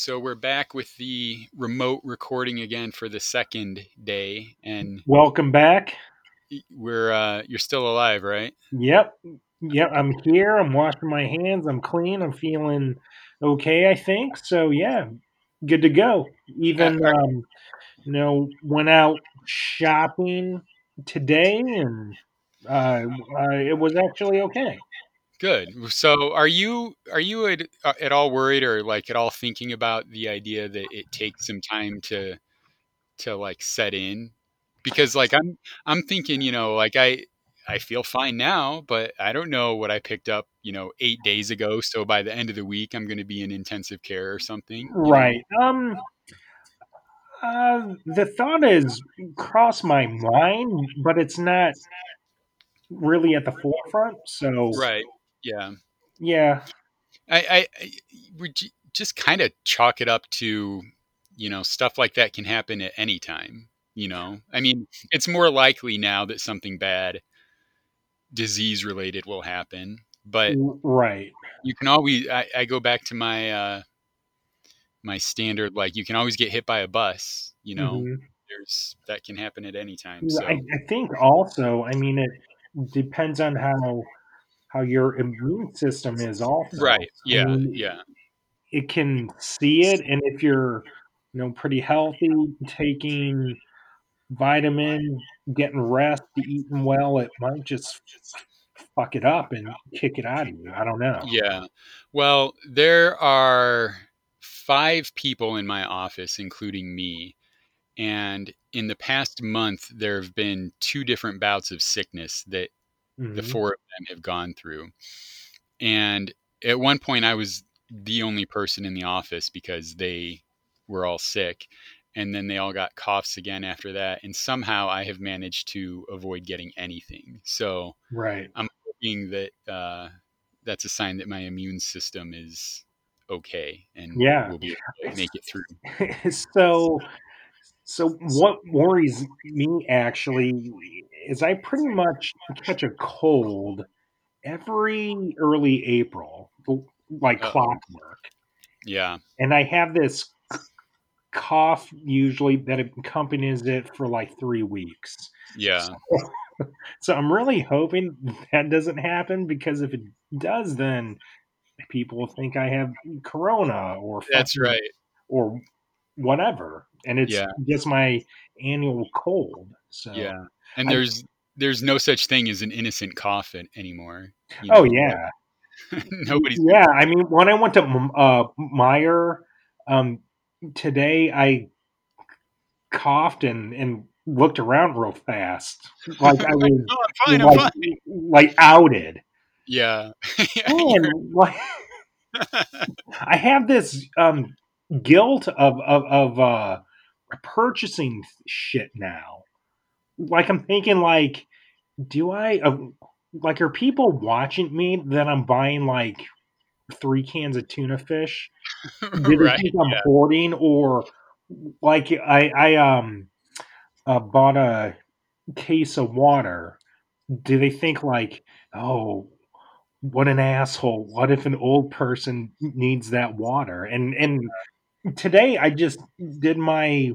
So we're back with the remote recording again for the second day, and Welcome back. we're uh, you're still alive, right? Yep. Yep. I'm here. I'm washing my hands. I'm clean. I'm feeling okay, I think. So, yeah, good to go. Even, Uh, um, you know, went out shopping today and uh, uh, it was actually okay. Good. So, are you are you at, uh, at all worried or like at all thinking about the idea that it takes some time to to like set in? Because like I'm I'm thinking, you know, like I I feel fine now, but I don't know what I picked up, you know, eight days ago. So by the end of the week, I'm going to be in intensive care or something. you know? Right. Um, uh, the thought has crossed my mind, but it's not really at the forefront. So, Right. Yeah. yeah. I, I, I would just kind of chalk it up to, you know, stuff like that can happen at any time. You know, I mean, it's more likely now that something bad, disease related, will happen. But Right. you can always. I, I go back to my uh, my standard, like you can always get hit by a bus. You know, Mhm. there's that can happen at any time. So I, I think also, I mean, it depends on how how your immune system is. Also, right. I Yeah. mean, Yeah. it can see it, and if you're, you know, pretty healthy, taking vitamin, getting rest, eating well, it might just fuck it up and kick it out of you. I don't know. Yeah. Well, there are five people in my office, including me. And in the past month, there have been two different bouts of sickness that the Mhm. four of them have gone through. And at one point, I was the only person in the office because they were all sick. And then they all got coughs again after that. And somehow I have managed to avoid getting anything. So Right. I'm hoping that uh, that's a sign that my immune system is okay and Yeah. will be able to make it through. so so what worries me actually is I pretty much catch a cold every early April, like Uh-oh. clockwork. Yeah. And I have this cough usually that accompanies it for like three weeks. Yeah. So I'm really hoping that doesn't happen because if it does, then people think I have corona or That's right. or whatever, and it's Yeah. just my annual cold. So Yeah. And I- there's there's no such thing as an innocent cough anymore. you Oh know, yeah, like, nobody's yeah. I mean, when I went to uh, Meijer um, today, I coughed and and looked around real fast, like I was No, I'm fine, like, like outed. Yeah. And like, I have this um, guilt of of, of uh, purchasing shit now. Like I'm thinking, like, do I uh, like are people watching me that I'm buying like three cans of tuna fish? Do they right. think I'm Yeah. hoarding, or like I I um uh, bought a case of water? Do they think like, oh, what an asshole? What if an old person needs that water? And and today I just did my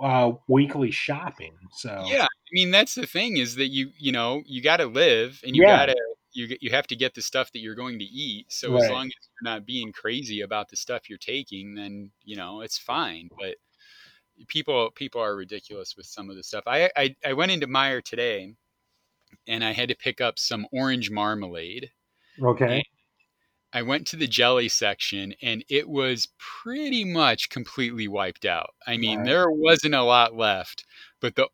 uh, weekly shopping. So Yeah. I mean, that's the thing is that you you know you got to live and you Yeah. got to you you have to get the stuff that you're going to eat. So as long as you're not being crazy about the stuff you're taking, then you know it's fine. But people people are ridiculous with some of the stuff. I I, I went into Meijer today, and I had to pick up some orange marmalade. okay, I went to the jelly section and it was pretty much completely wiped out. I mean, Right. there wasn't a lot left, but the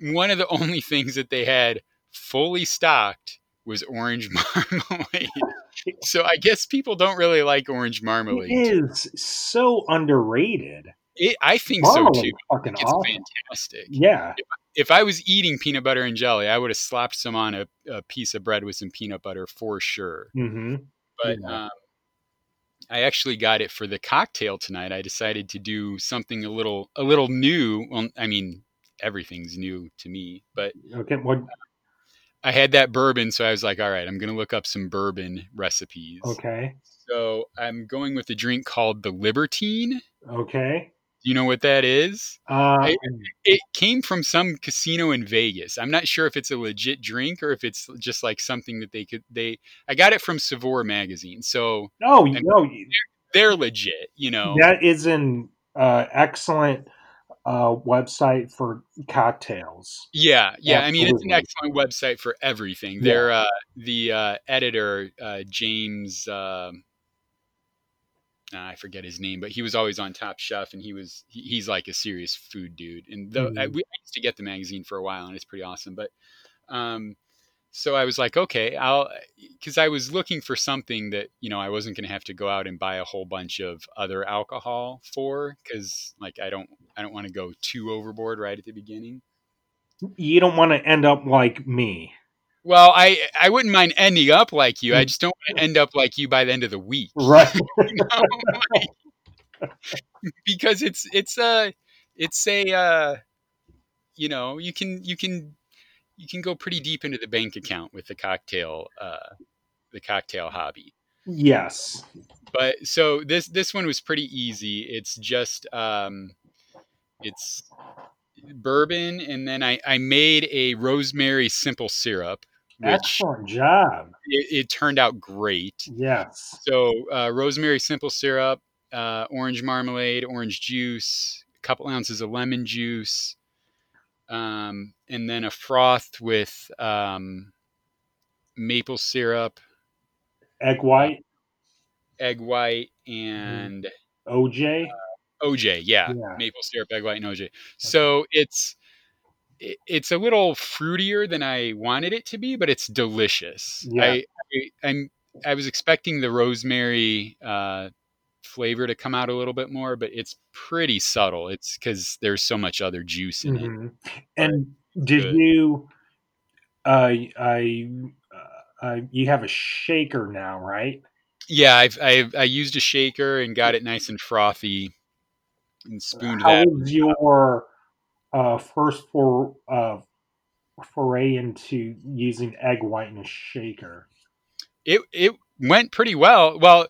one of the only things that they had fully stocked was orange marmalade. so I guess people don't really like orange marmalade. it is so underrated. It, I think so too. fucking It's awesome. fantastic. Yeah, If I was eating peanut butter and jelly, I would have slapped some on a, a piece of bread with some peanut butter for sure. hmm but Yeah. um, I actually got it for the cocktail tonight. I decided to do something a little a little new. Well, I mean, everything's new to me, but okay. What? I had that bourbon, so I was like, all right, I'm gonna look up some bourbon recipes. Okay. So I'm going with a drink called the Libertine. Okay. You know what that is? Uh, It came from some casino in Vegas. I'm not sure if it's a legit drink or if it's just like something that they could they I got it from Saveur magazine. So no, and- no, they're legit, you know. that is an uh, excellent uh, website for cocktails. Yeah, yeah. I mean, it's an excellent website for everything. Yeah. They're uh, the uh, editor, uh, James. um I forget his name, but he was always on Top Chef, and he was he, he's like a serious food dude. And though I, we, I used to get the magazine for a while, and it's pretty awesome. But um, so I was like, okay, I'll because I was looking for something that you know I wasn't going to have to go out and buy a whole bunch of other alcohol for, because like I don't I don't want to go too overboard right at the beginning. You don't want to end up like me. Well, I I wouldn't mind ending up like you. I Mm. just don't want to end up like you by the end of the week. Right. you know? Like, because it's it's a it's a uh, you know you can you can you can go pretty deep into the bank account with the cocktail uh, the cocktail hobby. yes. But so this this one was pretty easy. It's just um, it's bourbon, and then I I made a rosemary simple syrup, which Excellent job. it, it turned out great. Yes. So uh, rosemary simple syrup, uh, orange marmalade, orange juice, a couple ounces of lemon juice, um, and then a froth with um, maple syrup, Egg white, egg white, and OJ. OJ. Yeah, Yeah. maple syrup, egg white, and OJ. So it's it's a little fruitier than I wanted it to be, but it's delicious. Yeah. I, I I'm I was expecting the rosemary uh, flavor to come out a little bit more, but it's pretty subtle. It's because there's so much other juice in it. Mhm. And did good. you? Uh, I. Uh, you have a shaker now, right? Yeah, I've, I've I used a shaker and got it nice and frothy, and spooned How that. was your uh, first for uh, foray into using egg white in a shaker? It it went pretty well. Well,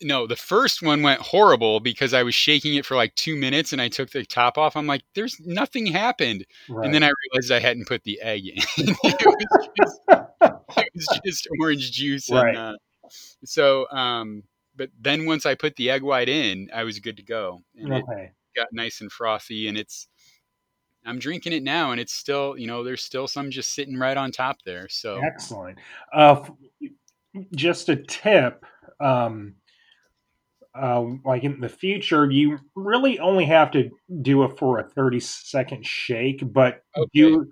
no, the first one went horrible because I was shaking it for like two minutes and I took the top off. I'm like, there's nothing happened. Right. And then I realized I hadn't put the egg in. it, was just, it was just orange juice. Right. And, uh, so, um, but then once I put the egg white in, I was good to go. And it okay. got nice and frothy. And it's, I'm drinking it now and it's still, you know, there's still some just sitting right on top there. So, Excellent. Uh, just a tip. Um, uh, like in the future, you really only have to do it for a thirty second shake, but Okay. do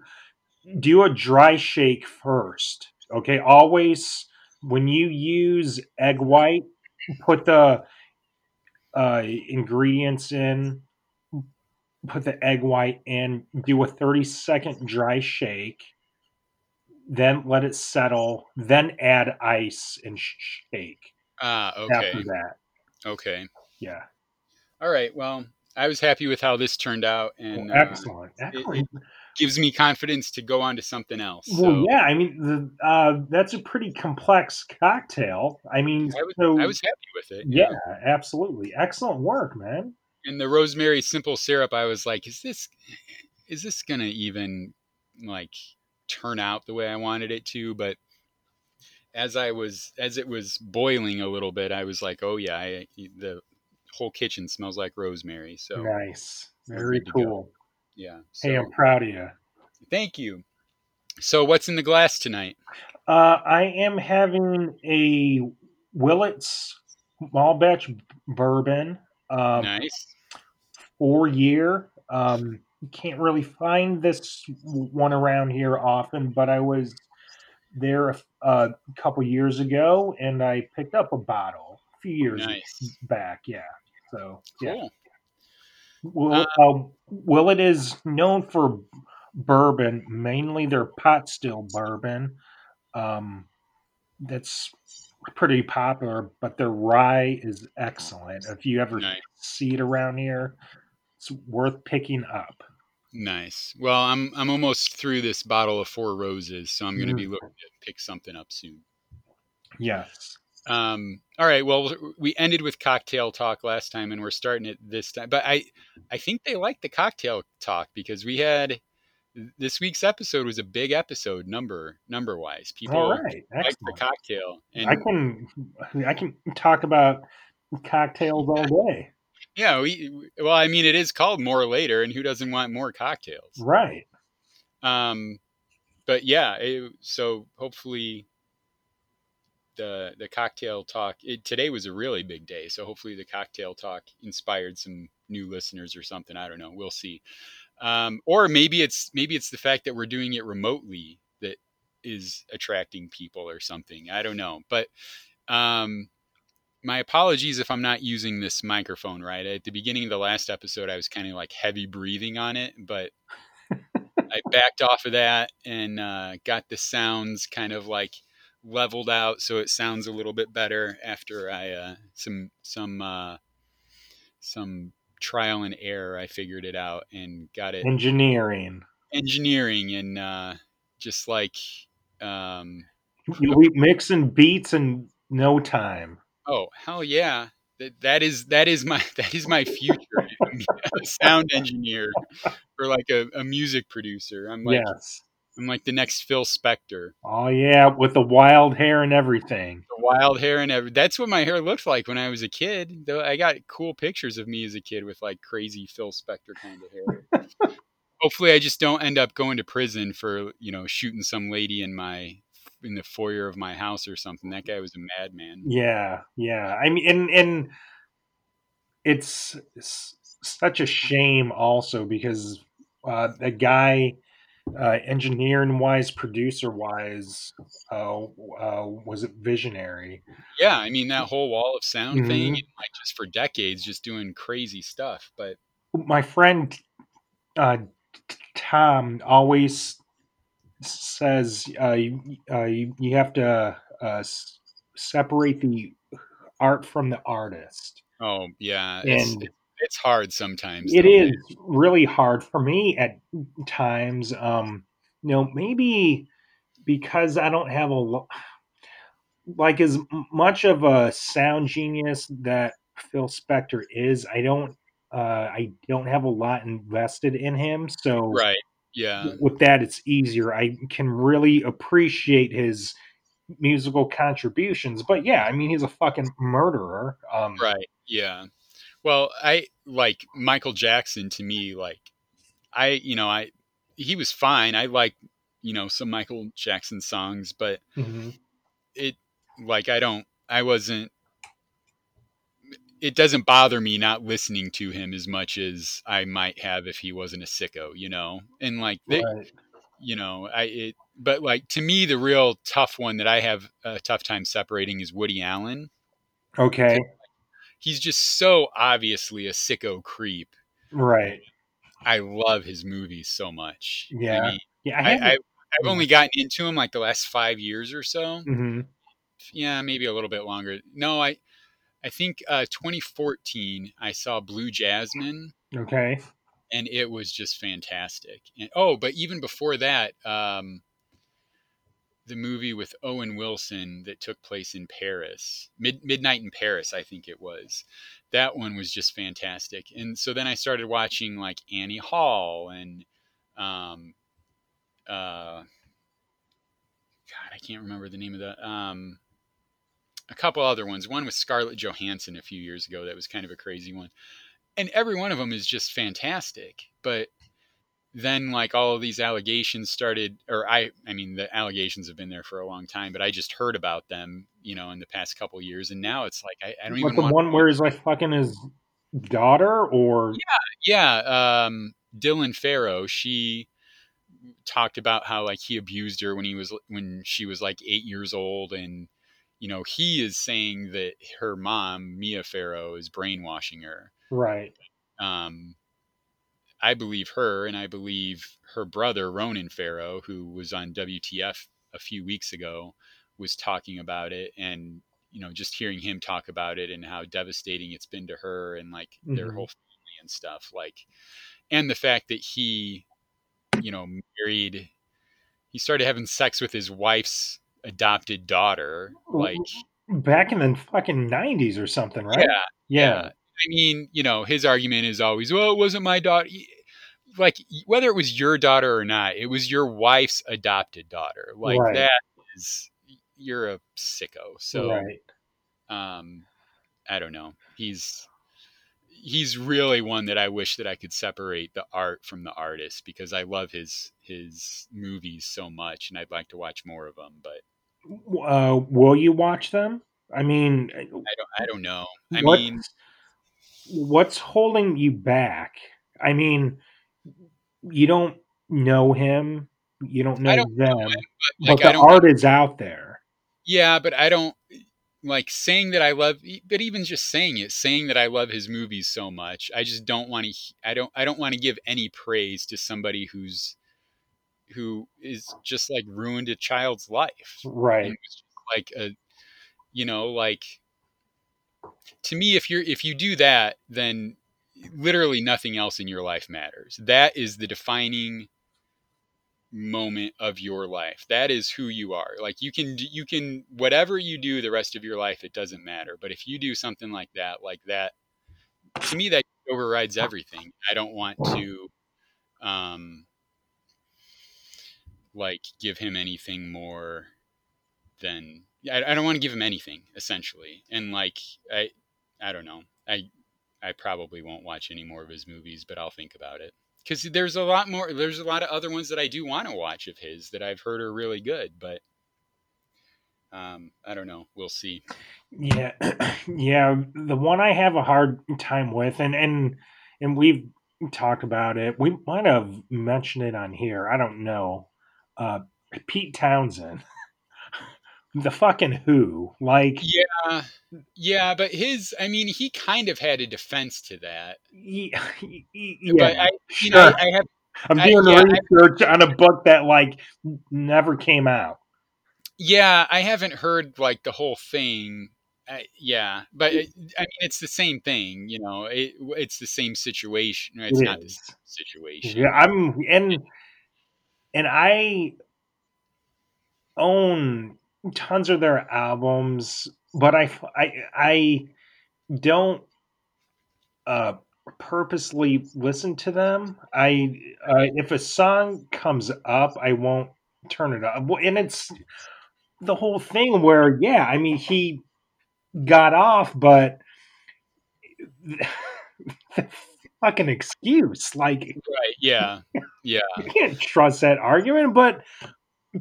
do a dry shake first. Okay, always when you use egg white, put the uh, ingredients in, put the egg white in, do a 30 second dry shake, then let it settle, then add ice and shake ah, okay. after that. Okay. Yeah. All right. Well, I was happy with how this turned out and Well, uh, excellent. Excellent. Gives me confidence to go on to something else. well, yeah, I mean, the, uh, that's a pretty complex cocktail. I mean, I was, so, I was happy with it. yeah, absolutely. Excellent work, man. And the rosemary simple syrup, I was like, is this, is this going to even like turn out the way I wanted it to? But as I was, as it was boiling a little bit, I was like, oh yeah, I, the whole kitchen smells like rosemary. So nice. Very cool. Yeah. Hey, I'm proud of you. thank you. So what's in the glass tonight? Uh, I am having a Willett's small batch bourbon, um, nice. four year. Um, you can't really find this one around here often, but I was there a, a couple years ago and I picked up a bottle a few years Nice. back. Yeah. So, yeah. Cool. Will, uh, is known for bourbon, mainly their pot still bourbon. Um, that's pretty popular, but their rye is excellent. If you ever Nice. see it around here, it's worth picking up. Nice. Well, I'm I'm almost through this bottle of Four Roses, so I'm going to be Mm. looking to pick something up soon. Yes. Um, all right. Well, we ended with cocktail talk last time, and we're starting it this time. But I, I think they like the cocktail talk because we had this week's episode was a big episode number number wise. People All right. like the cocktail, and I can I can talk about cocktails all day. yeah, we well, I mean, it is called more later, and who doesn't want more cocktails? Right. Um, but yeah, it, so hopefully the the cocktail talk it, today was a really big day. So hopefully the cocktail talk inspired some new listeners or something. I don't know. We'll see. Um, or maybe it's maybe it's the fact that we're doing it remotely that is attracting people or something. I don't know. But um, my apologies if I'm not using this microphone right. At the beginning of the last episode, I was kind of like heavy breathing on it, but I backed off of that and uh, got the sounds kind of like leveled out so it sounds a little bit better after I uh, some some uh, some trial and error. I figured it out and got it Engineering. engineering and uh, just like um, we mixing beats in no time. oh hell yeah that, that is that is my that is my future sound engineer or like a, a music producer i'm like yes. I'm like the next phil spector Oh yeah, with the wild hair and everything. the wild hair and every that's what my hair looked like when i was a kid though i got cool pictures of me as a kid with like crazy phil spector kind of hair hopefully i just don't end up going to prison for you know shooting some lady in my in the foyer of my house or something that guy was a madman Yeah, yeah. I mean, and and it's, s such a shame also because uh, the guy, uh, engineering wise, producer wise, uh, uh, was it visionary? yeah i mean that whole wall of sound thing Mhm. like just for decades just doing crazy stuff but My friend uh, Tom always says uh, you, uh, you, have to uh, separate the art from the artist. oh yeah it's And it's hard sometimes it is man. really hard for me at times. Um, you know, maybe because I don't have a like as much of a sound genius that Phil Spector is. I don't. Uh, I don't have a lot invested in him, so right yeah with that, it's easier. I can really appreciate his musical contributions. But yeah, I mean, he's a fucking murderer. Um, Right. Yeah. Well, I like Michael Jackson to me like I, you know, I he was fine. I like, you know, some Michael Jackson songs, but mhm. it like I don't I wasn't it doesn't bother me not listening to him as much as I might have if he wasn't a sicko, you know. And like they, Right. you know, I it but like to me the real tough one that I have a tough time separating is Woody Allen. Okay. He's just so obviously a sicko creep. Right. I love his movies so much. Yeah. I mean, Yeah. I I. I, I've only gotten into him like the last five years or so. mhm. Yeah, maybe a little bit longer. No, I, I think uh, 2014 I saw Blue Jasmine, Okay. and it was just fantastic. And oh, but even before that, um, the movie with Owen Wilson that took place in Paris, Mid- Midnight in Paris, I think it was. That one was just fantastic. And so then I started watching like Annie Hall and, um, uh, God, I can't remember the name of the, um, a couple other ones. One with Scarlett Johansson a few years ago that was kind of a crazy one. And every one of them is just fantastic. But then like all of these allegations started or I I mean the allegations have been there for a long time, but I just heard about them, you know, in the past couple years and now it's like I, I don't even. But even the one where he's like fucking his daughter, or yeah Yeah, um Dylan Farrow, she talked about how like he abused her when he was when she was like 8 years old and you know, he is saying that her mom, Mia Farrow, is brainwashing her. right? um, I believe her, and I believe her brother Ronan Farrow, who was on WTF a few weeks ago, was talking about it, and you know, just hearing him talk about it and how devastating it's been to her and like their Mhm. whole family and stuff like and the fact that he you know married he started having sex with his wife's adopted daughter like back in the fucking 90s or something, right? yeah Yeah. yeah i mean you know his argument is always well it wasn't my daughter like whether it was your daughter or not it was your wife's adopted daughter like Right. that is you're a sicko so right. um i don't know he's he's really one that i wish that i could separate the art from the artist because i love his his movies so much and i'd like to watch more of them but Uh, will you watch them? I mean, i don't i don't know i what's, mean what's holding you back? I mean, you don't know him, you don't know don't them, know him, but like the i don't art is out there. yeah but i don't like saying that i love but even just saying it saying that i love his movies so much i just don't want to i don't i don't want to give any praise to somebody who's who is just like ruined a child's life Right. and was just like a you know like to me if you're if you do that then literally nothing else in your life matters. That is the defining moment of your life. That is who you are. Like you can you can whatever you do the rest of your life it doesn't matter. But if you do something like that like that to me that overrides everything. I don't want to um like give him anything more than I, I don't want to give him anything essentially and like i i don't know i i probably won't watch any more of his movies but i'll think about it because there's a lot more there's a lot of other ones that i do want to watch of his that i've heard are really good but um i don't know we'll see Yeah, yeah. The one I have a hard time with, and and and we've talked about it. We might have mentioned it on here. I don't know. Uh, Pete Townshend, the fucking Who, like yeah yeah but his i mean he kind of had a defense to that y- y- y- but yeah, i you sure. know i, I have I'm I- doing yeah, I- research on a book that like never came out. Yeah, I haven't heard like the whole thing. I, yeah, but it, I mean, it's the same thing, you know. It, it's the same situation. It's It not the same situation. Yeah, I'm and and I own tons of their albums, but I I I don't uh purposely listen to them. I uh, if a song comes up, I won't turn it up. And it's the whole thing where yeah, I mean he got off, but fucking excuse like Right? Yeah, yeah, you can't trust that argument. But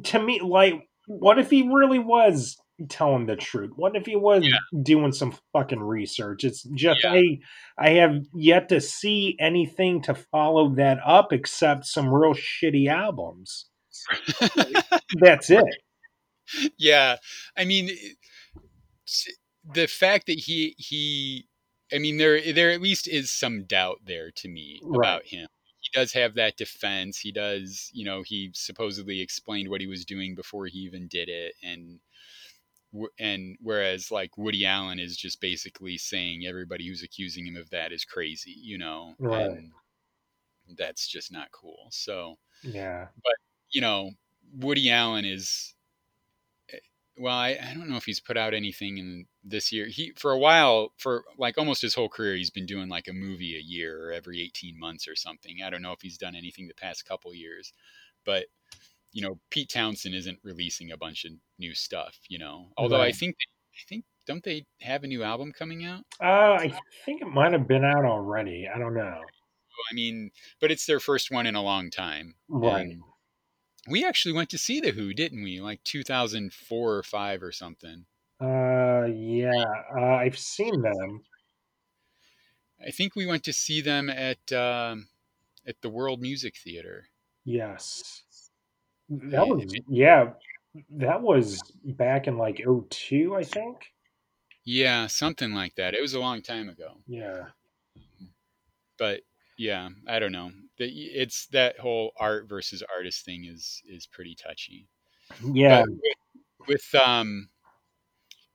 to me, like, what if he really was telling the truth? What if he was Yeah. doing some fucking research? It's just Yeah. I I have yet to see anything to follow that up except some real shitty albums. That's it. yeah. I mean, the fact that he he, I mean, there there at least is some doubt there to me Right. about him. He does have that defense. He does, you know, he supposedly explained what he was doing before he even did it, and and whereas like Woody Allen is just basically saying everybody who's accusing him of that is crazy, you know, Right. and that's just not cool. So Yeah. But you know, Woody Allen is well, I, I don't know if he's put out anything in this year. He for a while, for like almost his whole career, he's been doing like a movie a year or every eighteen months or something. I don't know if he's done anything the past couple years, but you know, Pete Townshend isn't releasing a bunch of new stuff. You know, although I think I think don't they have a new album coming out? Uh, I think it might have been out already. I don't know. I mean, but it's their first one in a long time. Right. And we actually went to see the Who, didn't we? Like 2004 or five or something. Uh, yeah. Uh, I've seen them. I think we went to see them at um, at the World Music Theater. Yes. That was yeah. That was back in like 02, I think. Yeah, something like that. It was a long time ago, Yeah. but yeah, I don't know. The- It's that whole art versus artist thing is is pretty touchy. Yeah. With, with um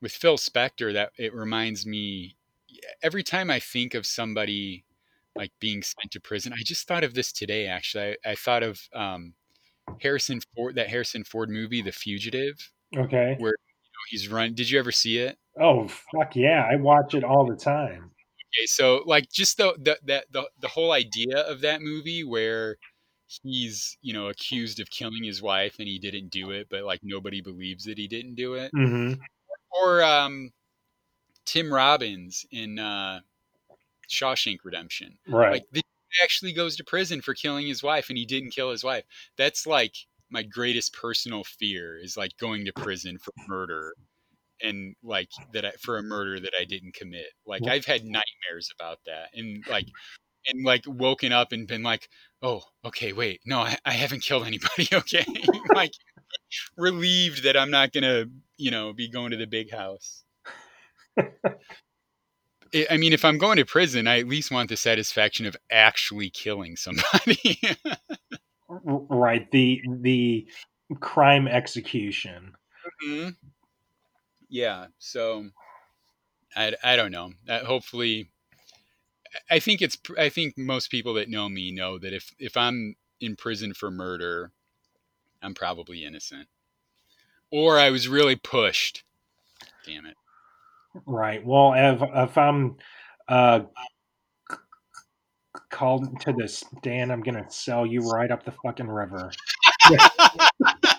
with Phil Spector, that it reminds me every time I think of somebody like being sent to prison. I just thought of this today. Actually, I, I thought of um, Harrison Ford, that Harrison Ford movie, The Fugitive, Okay. where you know, he's run. Did you ever see it? Oh fuck yeah! I watch it all the time. Okay, so like just the the that the, the whole idea of that movie where he's you know accused of killing his wife and he didn't do it, but like nobody believes that he didn't do it, hmm or um, Tim Robbins in uh, Shawshank Redemption. Right. Like the actually goes to prison for killing his wife and he didn't kill his wife. That's like my greatest personal fear is like going to prison for murder and like that I, for a murder that I didn't commit. Like I've had nightmares about that and like and like woken up and been like, "Oh, okay, wait. No, I, I haven't killed anybody, okay?" like relieved that I'm not going to, you know, be going to the big house. I mean, if I'm going to prison, I at least want the satisfaction of actually killing somebody. Right. The the crime execution. Mhm. Yeah. So I, I don't know. Uh, hopefully, I think it's. I think most people that know me know that if if I'm in prison for murder, I'm probably innocent, or I was really pushed. Damn it. Right. Well, if if I'm uh called to this, Dan, I'm gonna sell you right up the fucking river.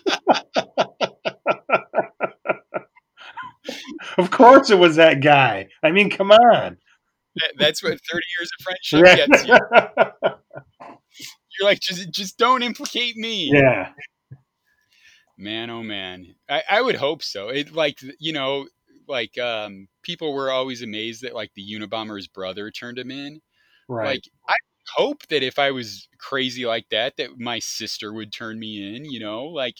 Of course, it was that guy. I mean, come on. That- That's what 30 years of friendship gets you. You're like, just just don't implicate me. yeah. Man, oh man. I, I would hope so. It like you know, like um people were always amazed that like the Unabomber's brother turned him in. Right. Like I hope that if I was crazy like that, that my sister would turn me in, you know? Like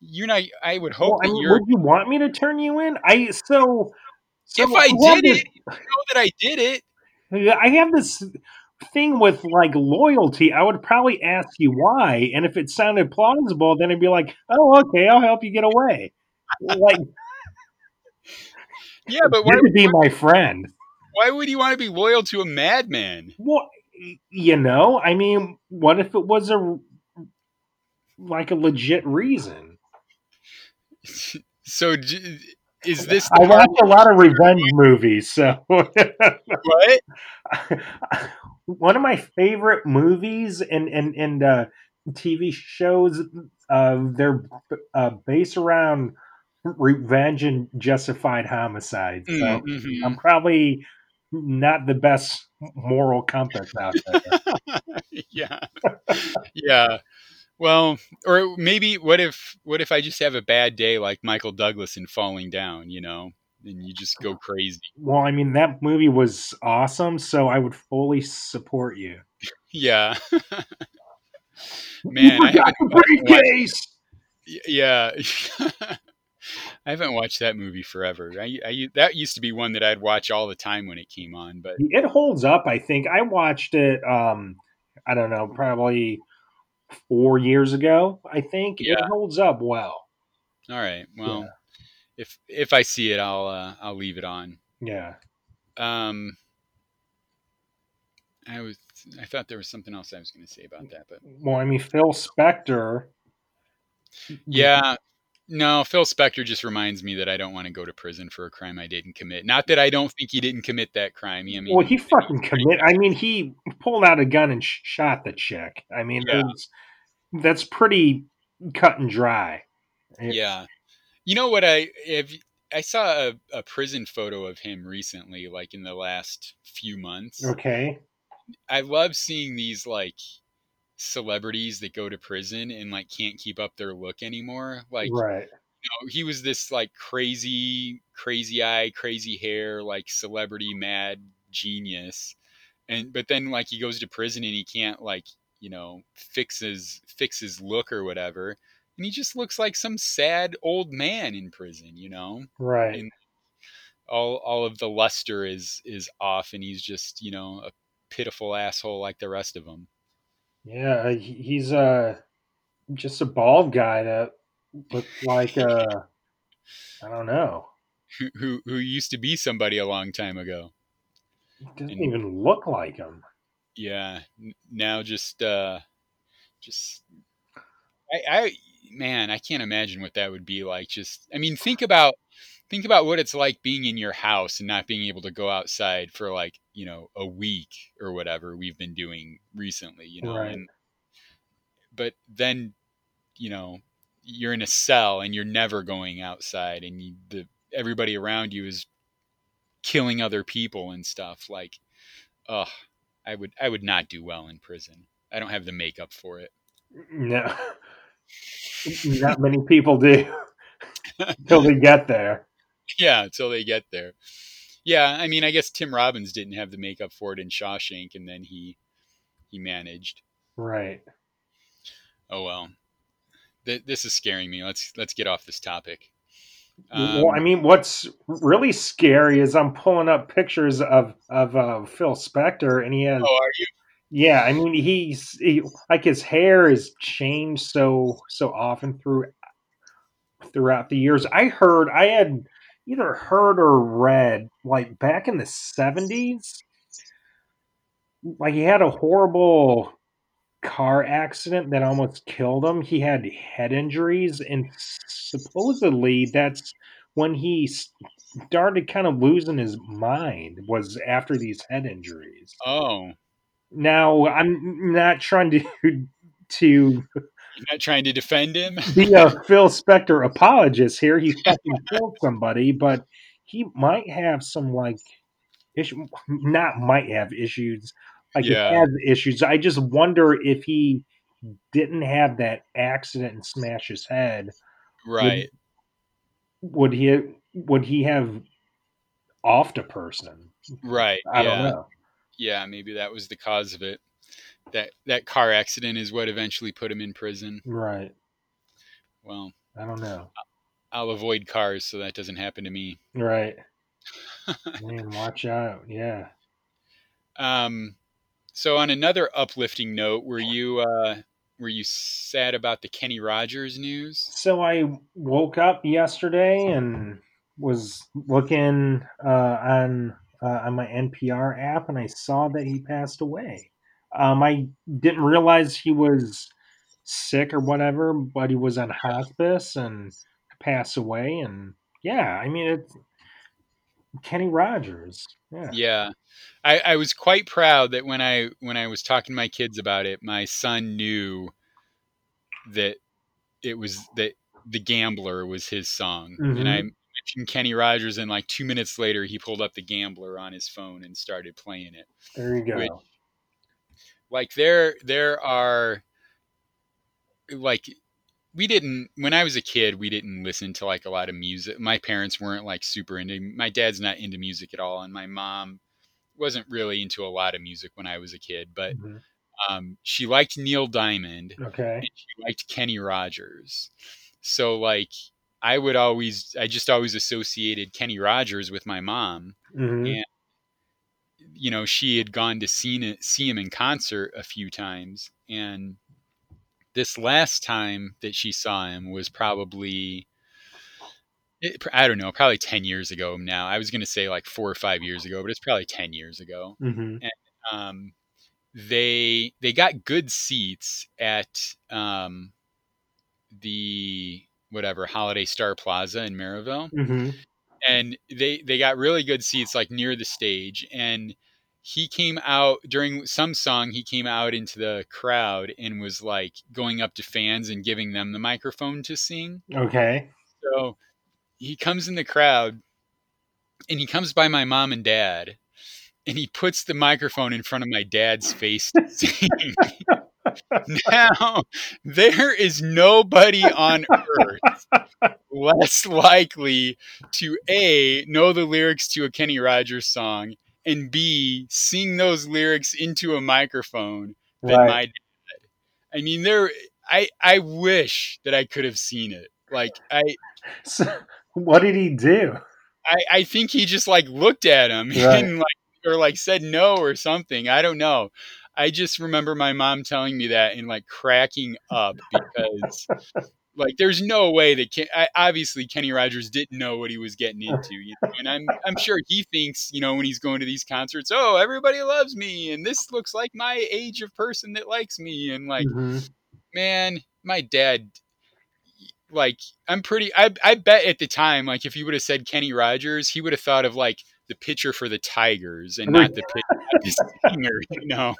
you're not I would hope well, I mean, you're would you want me to turn you in? I so. so if I did this- it, you know that I did it. I have this thing with like loyalty. I would probably ask you why, and if it sounded plausible, then I'd be like, "Oh, okay, I'll help you get away." Like, Yeah, but why would be my friend. why would you want to be loyal to a madman? Well, you know, I mean, what if it was a like a legit reason? So is this I watch a lot of revenge movies, so what? one of my favorite movies and and and uh, TV shows, uh, they're uh, based around revenge and justified homicide. So Mm, mhm. I'm probably not the best moral compass out there. yeah yeah well or maybe what if what if i just have a bad day like michael douglas in falling down you know and you just go crazy well, I mean, that movie was awesome, so I would fully support you. yeah man I haven't, briefcase. yeah i haven't watched that movie forever I, I that used to be one that i'd watch all the time when it came on but It holds up, I think. I watched it um I don't know, probably 4 years ago, I think. It holds up well. all right well if if i see it i'll uh, i'll leave it on Yeah. um i was i thought there was something else i was going to say about that but Well, I mean Phil Spector Yeah. No, Phil Spector just reminds me that I don't want to go to prison for a crime I didn't commit. Not that I don't think he didn't commit that crime. I mean, well, he fucking commit. I mean, he pulled out a gun and sh- shot the chick. I mean, Yeah. that's pretty cut and dry. It's- yeah. You know what I if I saw a, a prison photo of him recently, like in the last few months. Okay. I love seeing these like celebrities that go to prison and like can't keep up their look anymore. Like right. know, he was this like crazy, crazy eye, crazy hair, like celebrity mad genius. And but then like he goes to prison and he can't like, you know, fix his fix his look or whatever. And he just looks like some sad old man in prison, you know? Right. And all all of the luster is is off and he's just, you know, a pitiful asshole like the rest of them. Yeah, he- he's uh just a bald guy that looks like uh I don't know. Who who, who used to be somebody a long time ago. He doesn't And- even look like him. yeah. N- Now just uh just I, I man, I can't imagine what that would be like. Just I mean, think about think about what it's like being in your house and not being able to go outside for like, you know, a week or whatever we've been doing recently, you know. Right. And but then, you know, you're in a cell and you're never going outside and you, the everybody around you is killing other people and stuff like ugh, I would I would not do well in prison. I don't have the makeup for it. Mm, no, not many people do until they get there. yeah, until they get there. Yeah, I mean, I guess Tim Robbins didn't have the makeup for it in Shawshank, and then he he managed. Right. Oh well, Th- this is scaring me. Let's let's get off this topic. well, I Um, mean, what's really scary is I'm pulling up pictures of of uh, Phil Spector, and he has oh, are you? yeah. I mean, he's he, like his hair is changed so so often through throughout the years. I heard I had either heard or read like back in the seventies, like he had a horrible car accident that almost killed him. He had head injuries, and supposedly that's when he started kind of losing his mind. Was after these head injuries. Oh, Now I'm not trying to to not trying to defend him? be a uh, Phil Spector apologist here. He fucking killed somebody, but he might have some like issue. Not might have issues. Like Yeah. he has issues. I just wonder if he didn't have that accident and smash his head, right. would he would he have offed a person? Right. I yeah. don't know. Yeah. Maybe that was the cause of it. That that car accident is what eventually put him in prison. Right. Well, I don't know. I'll avoid cars so that doesn't happen to me. Right. Man, watch out. Yeah. Um, so on another uplifting note, were you uh, were you sad about the Kenny Rogers news? So I woke up yesterday and was looking uh, on uh, on my NPR app, and I saw that he passed away. Um, I didn't realize he was sick or whatever, but he was on hospice and passed away. And yeah, I mean it's Kenny Rogers. Yeah. Yeah, I, I was quite proud that when I when I was talking to my kids about it, my son knew that it was that the Gambler was his song, and I mentioned Kenny Rogers, and like two minutes later, he pulled up the Gambler on his phone and started playing it. There you go. Which- like there there are like we didn't when i was a kid we didn't listen to like a lot of music my parents weren't like super into my dad's not into music at all and my mom wasn't really into a lot of music when i was a kid but Mhm. um, she liked neil diamond Okay. and she liked kenny rogers so like i would always i just always associated kenny rogers with my mom hmm Yeah. You know, she had gone to see, see him in concert a few times. And this last time that she saw him was probably, it, I don't know, probably 10 years ago now. I was going to say like four or five years ago, but it's probably 10 years ago. hmm Um, they, they got good seats at um, the whatever Holiday Star Plaza in Merrillville hmm and they they got really good seats like near the stage and he came out during some song he came out into the crowd and was like going up to fans and giving them the microphone to sing Okay. so he comes in the crowd and he comes by my mom and dad and he puts the microphone in front of my dad's face to sing now there is nobody on earth less likely to a know the lyrics to a Kenny Rogers song and b sing those lyrics into a microphone than Right. my dad. I mean, there. I I wish that I could have seen it. Like I So, what did he do? I, I think he just like looked at him Right. and like or like said no or something. I don't know. I just remember my mom telling me that and like cracking up because Like, there's no way that Ken, I, obviously Kenny Rogers didn't know what he was getting into, you know? and I'm I'm sure he thinks, you know, when he's going to these concerts, oh, everybody loves me, and this looks like my age of person that likes me, and like, hmm man, my dad, like, I'm pretty, I I bet at the time, like, if you would have said Kenny Rogers, he would have thought of like the pitcher for the Tigers and not the pitcher, the singer, you know.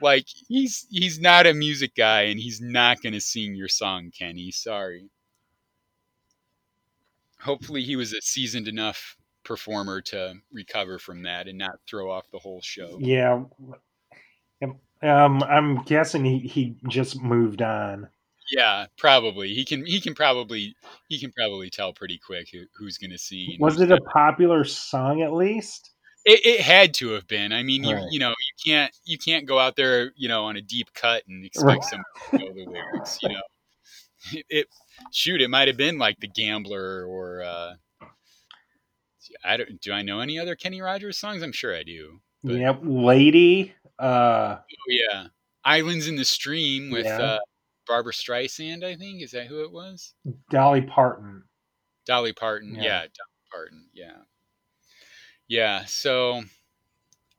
like he's he's not a music guy and he's not going to sing your song kenny sorry hopefully he was a seasoned enough performer to recover from that and not throw off the whole show Yeah. Um, I'm guessing he, he just moved on. Yeah probably he can he can probably he can probably tell pretty quick who, who's going to see. Was it a popular song at least? it, it had to have been i mean you Right. you know you can't you can't go out there you know on a deep cut and expect Right. someone to know the lyrics you know it, it shoot it might have been like the gambler or uh i don't do i know any other kenny rogers songs i'm sure i do But- Yep. Lady. Uh, oh yeah islands in the stream with Yeah. uh barbara streisand i think is that who it was Dolly Parton. dolly parton Yeah. yeah, dolly parton yeah yeah so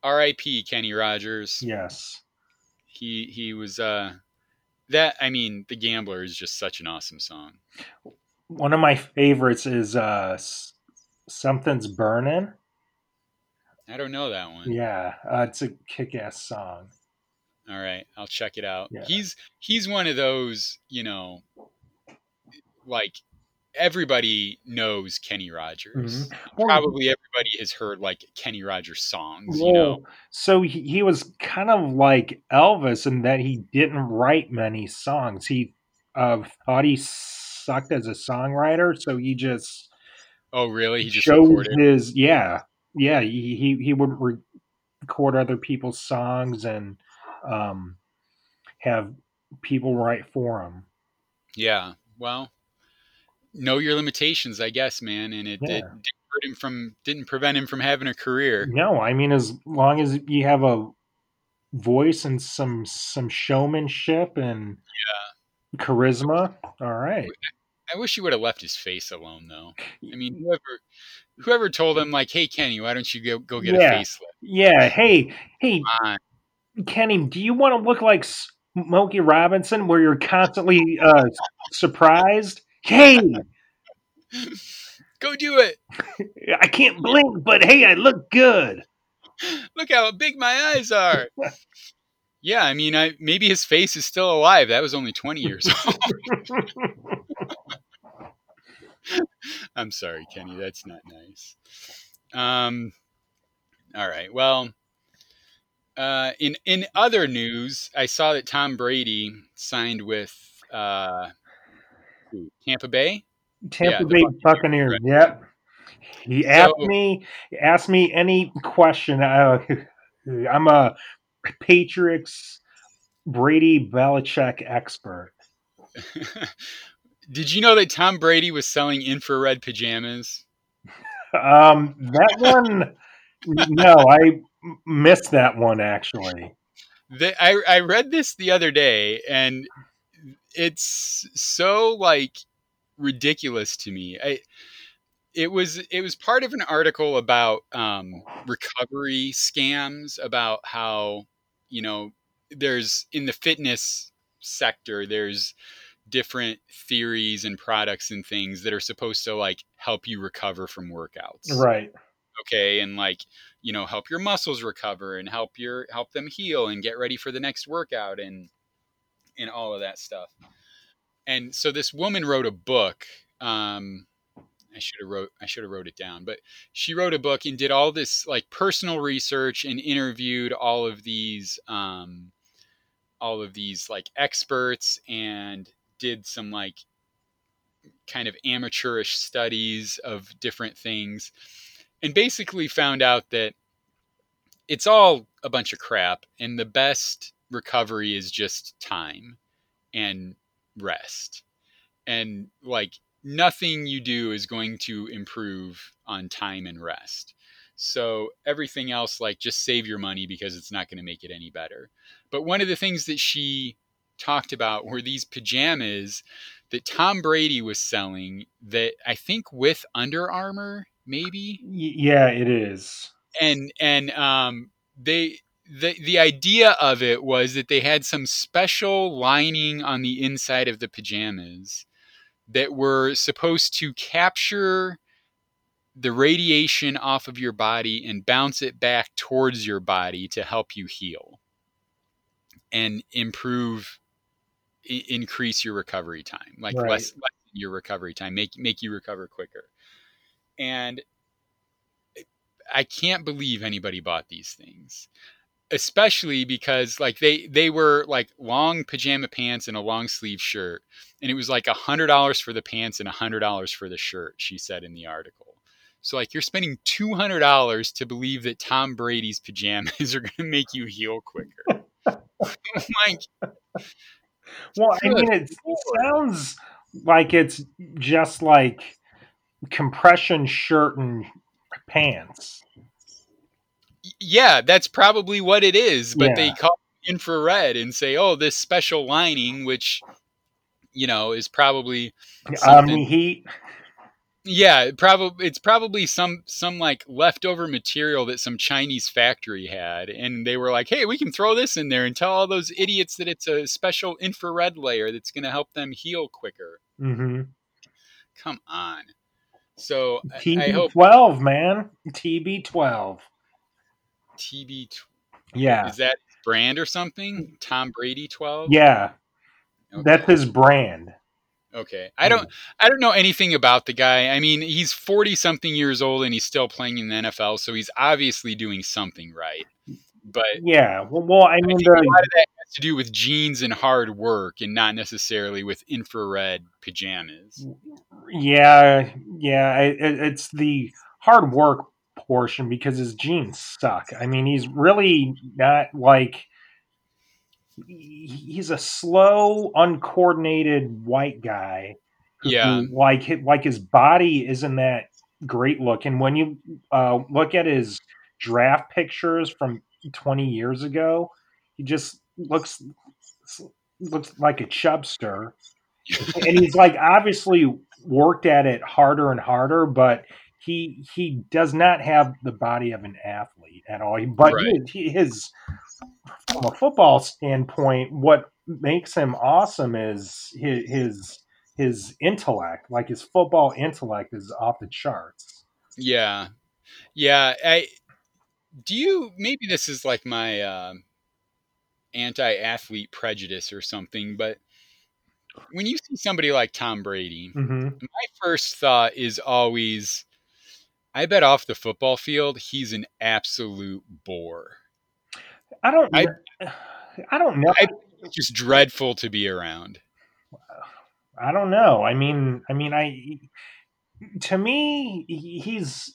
rip kenny rogers Yes. he he was uh that i mean the gambler is just such an awesome song One of my favorites is uh, Something's Burning. i don't know that one Yeah. Uh, it's a kick ass song. All right i'll check it out. Yeah. he's he's one of those you know like everybody knows kenny rogers. Well, probably everybody has heard like kenny rogers songs you know? So he, he was kind of like Elvis in that he didn't write many songs. He uh, thought he sucked as a songwriter, so he just oh really? He just showed recorded? his yeah yeah he he, he would re- record other people's songs and um, have people write for him. yeah well know your limitations i guess man and it, Yeah. it didn't hurt him from didn't prevent him from having a career No, I mean as long as you have a voice and some some showmanship and yeah. charisma, all right. I wish he would have left his face alone, though. I mean, whoever whoever told him like, "Hey, Kenny, why don't you go go get Yeah. a facelift?" Yeah. Hey, hey. Kenny, do you want to look like Smokey Robinson, where you're constantly uh, surprised? Hey, Go do it. I can't blink, but hey, I look good. Look how big my eyes are. yeah, I mean, I maybe his face is still alive. That was only twenty years old. I'm sorry, Kenny. That's not nice. Um. All right. Well. Uh, in in other news, I saw that Tom Brady signed with uh, Tampa Bay. Tampa Yeah, Bay Buccaneers, Buccaneers. Yep. He asked So- me asked me any question. Uh, I'm a Patriots Brady Belichick expert. Did you know that Tom Brady was selling infrared pajamas? Um, that one, no, I missed that one actually. The, I I read this the other day, and it's so like ridiculous to me. I it was it was part of an article about um, recovery scams about how you know there's in the fitness sector there's different theories and products and things that are supposed to like help you recover from workouts Right. okay and like you know help your muscles recover and help your help them heal and get ready for the next workout and and all of that stuff. And so this woman wrote a book um i should have wrote i should have wrote it down but she wrote a book and did all this like personal research and interviewed all of these um all of these like experts and did some like kind of amateurish studies of different things and basically found out that it's all a bunch of crap and the best recovery is just time and rest. And like nothing you do is going to improve on time and rest. So everything else like just save your money because it's not going to make it any better. But one of the things that she talked about were these pajamas that Tom Brady was selling that I think with Under Armour maybe. Yeah, it is. And and um they the the idea of it was that they had some special lining on the inside of the pajamas that were supposed to capture the radiation off of your body and bounce it back towards your body to help you heal and improve I- increase your recovery time like Right. less, less your recovery time make make you recover quicker and i can't believe anybody bought these things especially because like they they were like long pajama pants and a long sleeve shirt. And it was like a hundred dollars for the pants and a hundred dollars for the shirt she said in the article. So like you're spending two hundred dollars to believe that tom brady's pajamas are going to make you heal quicker. Like Well, I mean, it sounds like it's just like compression shirt and pants. yeah that's probably what it is but they call it infrared and say oh this special lining which you know is probably something Omni heat. Yeah, probably it's probably some some like leftover material that some Chinese factory had, and they were like, "Hey, we can throw this in there and tell all those idiots that it's a special infrared layer that's going to help them heal quicker." hmm Come on. So I, I TB hope twelve, man. TB twelve. TB tw- Yeah, is that brand or something? Tom Brady twelve. yeah. Okay. That's his brand. Okay. I don't I don't know anything about the guy. I mean, he's 40 something years old and he's still playing in the NFL, so he's obviously doing something right. But Yeah. Well, well I I mean, think a lot of that to do with genes and hard work and not necessarily with infrared pajamas. yeah, yeah. It, it- it's the hard work portion because his genes suck. I mean, he's really not like he's a slow, uncoordinated white guy. who- Yeah. who, like like his body isn't that great looking. When you uh, look at his draft pictures from 20 years ago, he just looks looks like a chubster. and he's like obviously worked at it harder and harder, but he he does not have the body of an athlete at all. But Right. he- his from a football standpoint, what makes him awesome is his his his intellect. Like his football intellect is off the charts. Yeah. Yeah, I do you maybe this is like my um anti-athlete prejudice or something, but when you see somebody like Tom Brady, hmm my first thought is always I bet off the football field he's an absolute bore. I don't. I- I don't know. I- Just dreadful to be around. I don't know. I mean, I mean, I to me, he's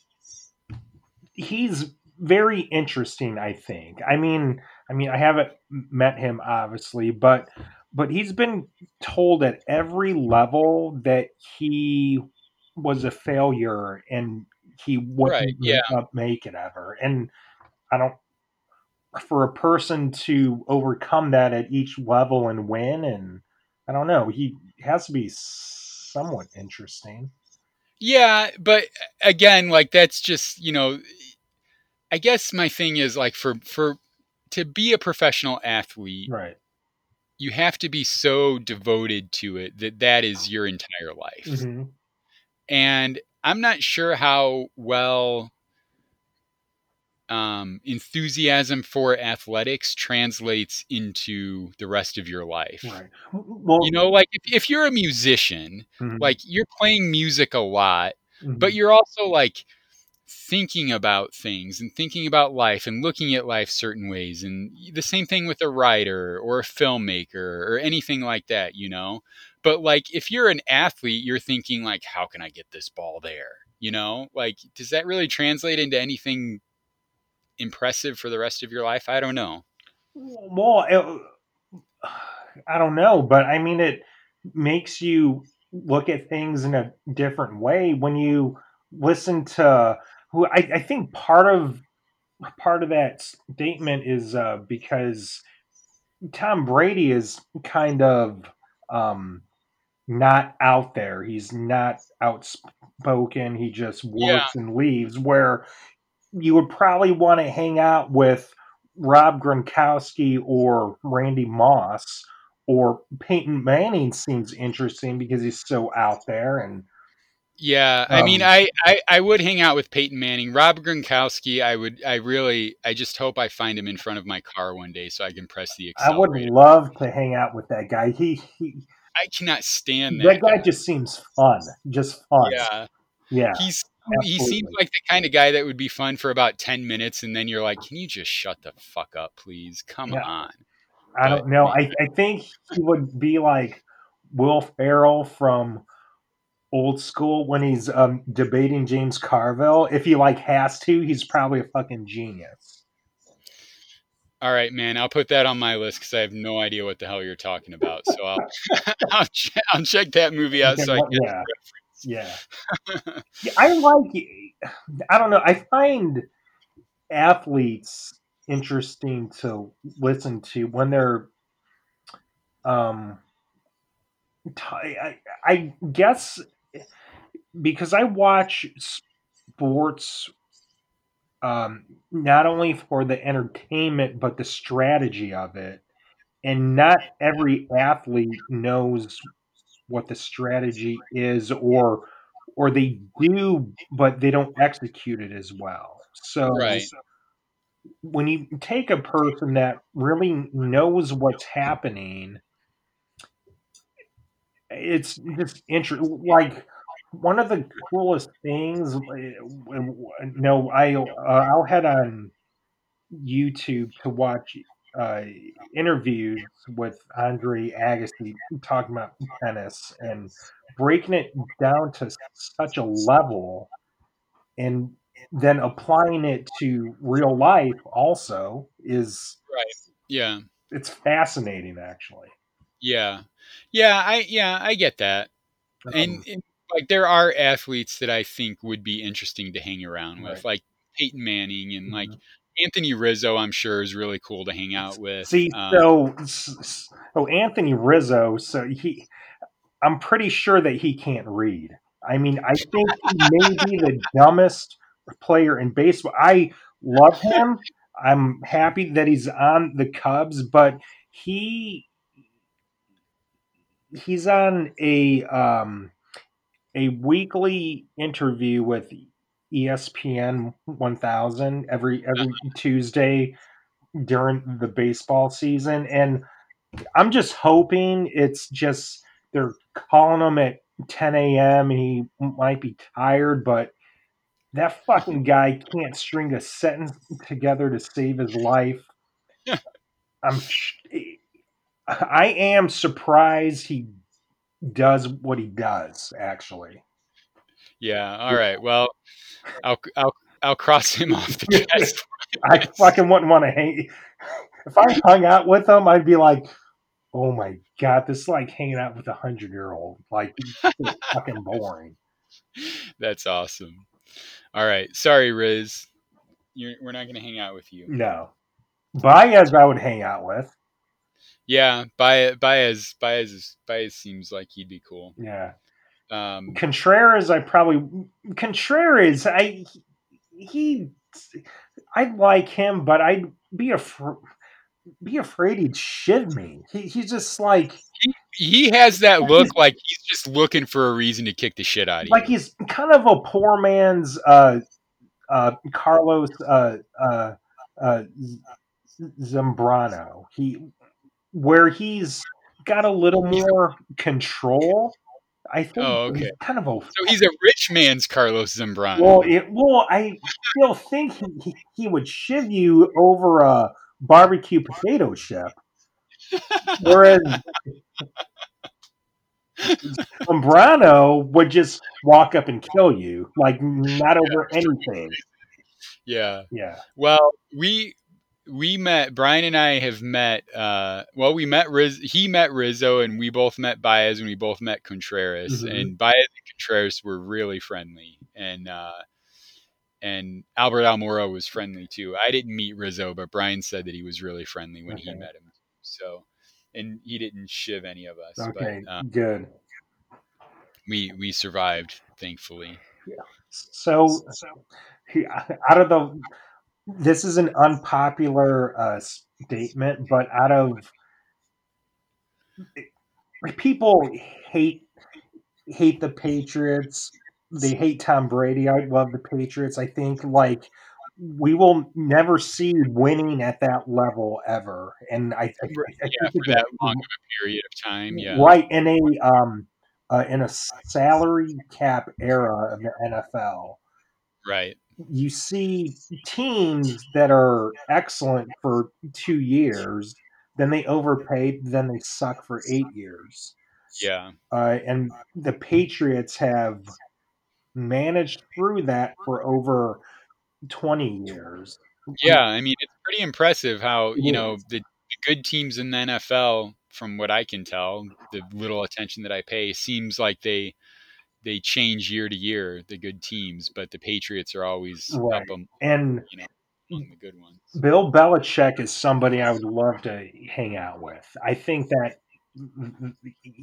he's very interesting. I think. I mean, I mean, I haven't met him obviously, but but he's been told at every level that he was a failure and he wouldn't Right, yeah. make it ever. And I don't for a person to overcome that at each level and win and I don't know, he has to be somewhat interesting. Yeah, but again, like that's just, you know, I guess my thing is like for for to be a professional athlete, Right. you have to be so devoted to it that that is your entire life. hmm And I'm not sure how well um, enthusiasm for athletics translates into the rest of your life. Right. Well, You know, like if, if you're a musician, mhm, like you're playing music a lot, mhm. but you're also like thinking about things and thinking about life and looking at life certain ways and the same thing with a writer or a filmmaker or anything like that you know? But like if you're an athlete you're thinking like how can i get this ball there? You know? Like does that really translate into anything impressive for the rest of your life? I don't know. Well, it, I don't know, but I mean, it makes you look at things in a different way when you listen to who I, I think part of part of that statement is uh, because Tom Brady is kind of um, not out there. He's not outspoken. He just works Yeah. and leaves. Where you would probably want to hang out with Rob Gronkowski or Randy Moss or Peyton Manning seems interesting because he's so out there and Yeah, I mean, Um, I, I I would hang out with Peyton Manning, Rob Gronkowski. I would, I really, I just hope I find him in front of my car one day so I can press the I would love to hang out with that guy. He, he I cannot stand that, that, guy, just seems fun, just fun. Yeah, Yeah, he's he seems like the kind of guy that would be fun for about ten minutes, and then you're like, can you just shut the fuck up, please? Come Yeah. on. I don't but- know. I, I think he would be like Will Ferrell from old school when he's um, debating James Carville. If he like has to, he's probably a fucking genius. All right, man. I'll put that on my list because I have no idea what the hell you're talking about. So I'll I'll, ch- I'll check that movie out. Okay, so I get yeah. Yeah. Yeah, I like. I don't know. I find athletes interesting to listen to when they're. Um, I, I guess because I watch sports um, not only for the entertainment but the strategy of it, and not every athlete knows what the strategy is or or they do but they don't execute it as well so Right. when you take a person that really knows what's happening it's just interesting like one of the coolest things no i uh, i'll head on youtube to watch uh, interviews with Andre Agassi talking about tennis and breaking it down to such a level and then applying it to real life also is Yeah. it's fascinating actually. Yeah. Yeah, I yeah, I get that. And, Um, and like there are athletes that I think would be interesting to hang around with, Right. like Peyton Manning and like mhm. Anthony Rizzo. I'm sure is really cool to hang out with. See, Um, so so Anthony Rizzo, so he, I'm pretty sure that he can't read. I mean, I think he may be the dumbest player in baseball. I love him. I'm happy that he's on the Cubs, but he he's on a um, a weekly interview with ESPN 1000 every every Tuesday during the baseball season and I'm just hoping it's just they're calling him at 10 a.m. and he might be tired, but that fucking guy can't string a sentence together to save his life. I'm I am surprised he does what he does actually. yeah. All right. Well, I'll I'll I'll cross him off the. I fucking wouldn't want to hang. If I hung out with him, I'd be like, "Oh my god, this is like hanging out with a hundred year old. Like, fucking boring." That's awesome. All right. Sorry, Riz. You're, we're not going to hang out with you. No, Baez, I would hang out with. Yeah, Baez, Baez, Baez, seems like he'd be cool. Yeah, Um, Contreras, I probably Contreras. I he, I like him, but I'd be afraid. Be afraid he'd shiv me. He, he's just like he has that look like he's just looking for a reason to kick the shit out of like you. Like he's kind of a poor man's uh, uh, Carlos uh, uh, uh, Zambrano. He where he's got a little more control. I think Oh, okay. he's kind of a So he's a rich man's Carlos Zambrano. well. It, well, I still think he, he, would shiv you over a barbecue potato chip, whereas Zambrano would just walk up and kill you, like not over anything. yeah. Yeah. Well, we we met Brian and I have met uh well we met Riz he met Rizzo and we both met Baez and we both met Contreras Mhm. and Baez and Contreras were really friendly and uh and Albert Almora was friendly too. I didn't meet Rizzo, but Brian said that he was really friendly when he met him. So and he didn't shiv any of us. Okay. But uh, good. we we survived, thankfully. Yeah. So, so yeah, out of the, this is an unpopular uh, statement, but out of people hate hate the Patriots. They hate Tom Brady. I love the Patriots. I think like we will never see winning at that level ever. And I, I, I yeah, think that long of a period of time, yeah, right in a um uh, in a salary cap era of the NFL, right? You see teams that are excellent for two years, then they overpay, then they suck for eight years. Yeah. Uh, and the Patriots have managed through that for over 20 years. Yeah, I mean, it's pretty impressive how, you know, the, the good teams in the NFL, from what I can tell, the little attention that I pay, seems like they they change year to year, the good teams, but the Patriots are always right. up them, and you know, among the good ones. Bill Belichick is somebody I would love to hang out with. I think that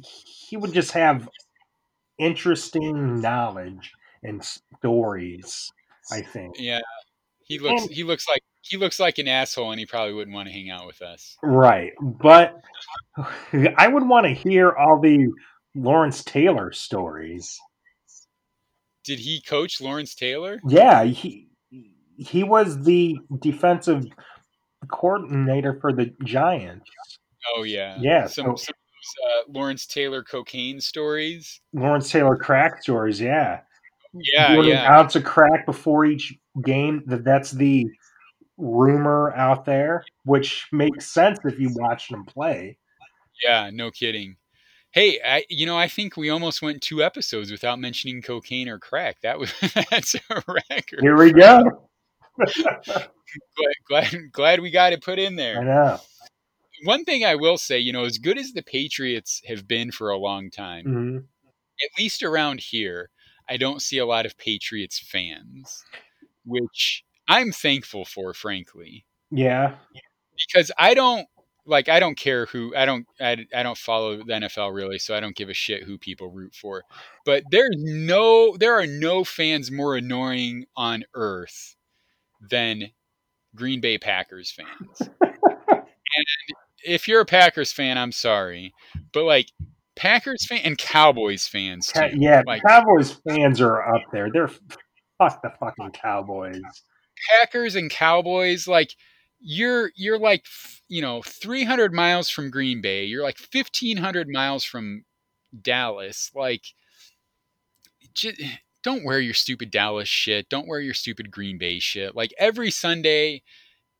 he would just have interesting knowledge and stories. I think. Yeah, he looks. And, he looks like he looks like an asshole, and he probably wouldn't want to hang out with us. Right, but I would want to hear all the Lawrence Taylor stories. Did he coach Lawrence Taylor? Yeah, he he was the defensive coordinator for the Giants. Oh yeah, yeah. Some, so, some uh, Lawrence Taylor cocaine stories. Lawrence Taylor crack stories. Yeah. Yeah, Doing yeah. An ounce of crack before each game. That that's the rumor out there, which makes sense if you watch them play. Yeah, no kidding. Hey, I, you know, I think we almost went two episodes without mentioning cocaine or crack. That was that's a record. Here we go. glad, glad, glad we got it put in there. I know one thing I will say, you know, as good as the Patriots have been for a long time, mm-hmm. at least around here, I don't see a lot of Patriots fans, which I'm thankful for, frankly. Yeah. Because I don't like I don't care who I don't I, I don't follow the NFL really, so I don't give a shit who people root for. But there's no there are no fans more annoying on earth than Green Bay Packers fans. and if you're a Packers fan, I'm sorry, but like Packers fan and Cowboys fans too. yeah, like, Cowboys fans are up there. They're fuck the fucking Cowboys. Packers and Cowboys, like you're you're like you know 300 miles from Green Bay. You're like 1500 miles from Dallas. Like, just, don't wear your stupid Dallas shit. Don't wear your stupid Green Bay shit. Like every Sunday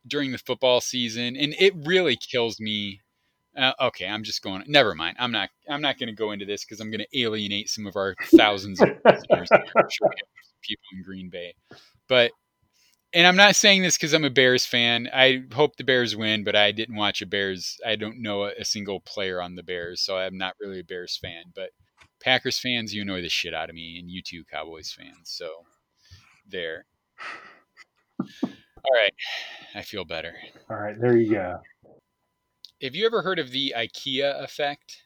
during the football season, and it really kills me. Uh, okay, I'm just going. Never mind. I'm not. I'm not going to go into this because I'm going to alienate some of our thousands of people in Green Bay, but and I'm not saying this because I'm a Bears fan. I hope the Bears win, but I didn't watch a Bears. I don't know a, a, single player on the Bears, so I'm not really a Bears fan. But Packers fans, you annoy the shit out of me, and you too, Cowboys fans. So there. All right. I feel better. All right. There you go. Have you ever heard of the IKEA effect?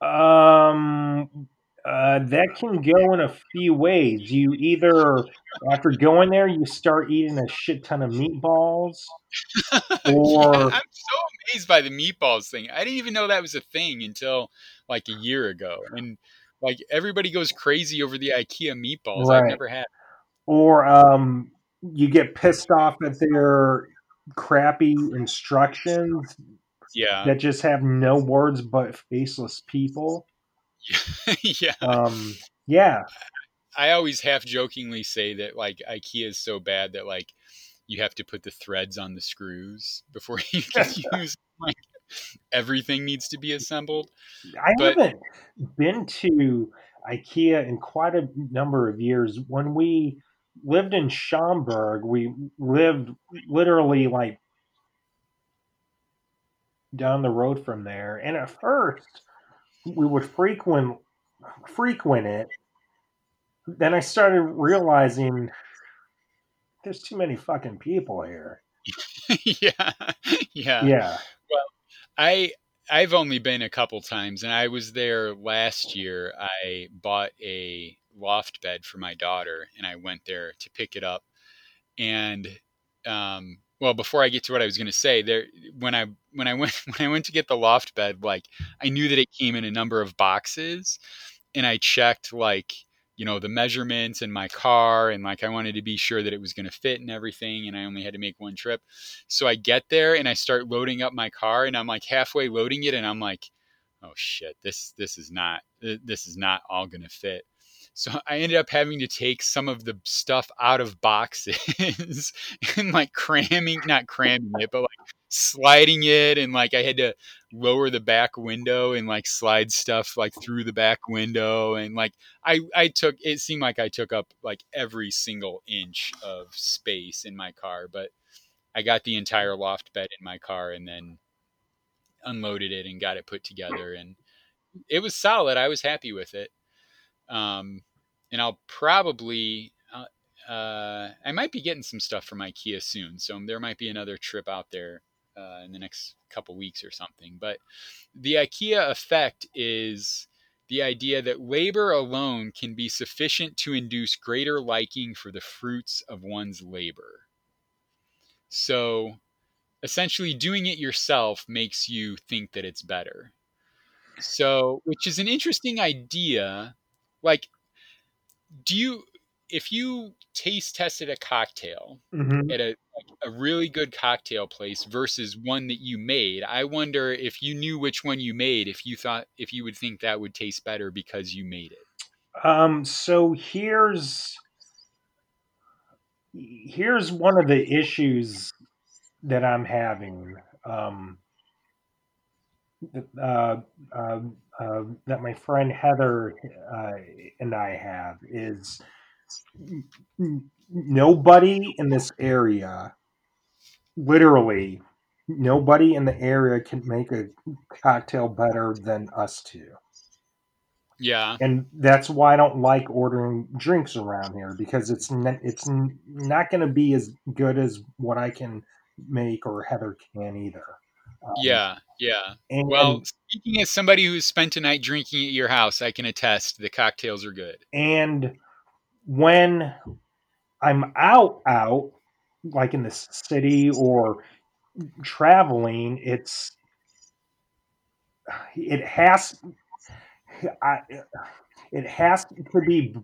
Um, uh, that can go in a few ways. You either, after going there, you start eating a shit ton of meatballs, or yeah, I'm so amazed by the meatballs thing. I didn't even know that was a thing until like a year ago, and like everybody goes crazy over the IKEA meatballs. Right. I've never had. Or um, you get pissed off at their crappy instructions yeah that just have no words but faceless people yeah um yeah i always half jokingly say that like ikea is so bad that like you have to put the threads on the screws before you can use like everything needs to be assembled i but, haven't been to ikea in quite a number of years when we lived in Schaumburg. We lived literally like down the road from there. And at first, we would frequent frequent it. Then I started realizing there's too many fucking people here. yeah, yeah, yeah. Well, I I've only been a couple times, and I was there last year. I bought a loft bed for my daughter, and I went there to pick it up. And um, well, before I get to what I was going to say, there when I when I went when I went to get the loft bed, like I knew that it came in a number of boxes, and I checked like you know the measurements in my car and like i wanted to be sure that it was going to fit and everything and i only had to make one trip. So i get there and i start loading up my car and i'm like halfway loading it and i'm like oh shit this this is not uh, this is not all going to fit so I ended up having to take some of the stuff out of boxes and like cramming, not cramming it, but like sliding it. And like I had to lower the back window and like slide stuff like through the back window. And like I, I took, it seemed like I took up like every single inch of space in my car, but I got the entire loft bed in my car and then unloaded it and got it put together. And it was solid. I was happy with it. Um, and I'll probably uh, uh, I might be getting some stuff from IKEA soon, so there might be another trip out there uh, in the next couple weeks or something. But the IKEA effect is the idea that labor alone can be sufficient to induce greater liking for the fruits of one's labor. So essentially, doing it yourself makes you think that it's better. So, which is an interesting idea. Like, do you if you taste tested a cocktail Mhm. at a a really good cocktail place versus one that you made, I wonder if you knew which one you made, if you thought if you would think that would taste better because you made it. Um, so here's here's one of the issues that I'm having. Um, uh, uh, uh, that my friend Heather uh, and I have is nobody in this area, literally, nobody in the area can make a cocktail better than us two. Yeah. And that's why I don't like ordering drinks around here because it's n- it's n- not going to be as good as what I can make or Heather can either. Um, Yeah, yeah. and, Well, speaking as somebody who's spent a night drinking at your house, I can attest the cocktails are good. and when I'm out out like in the city or traveling, it's it has I, it has to be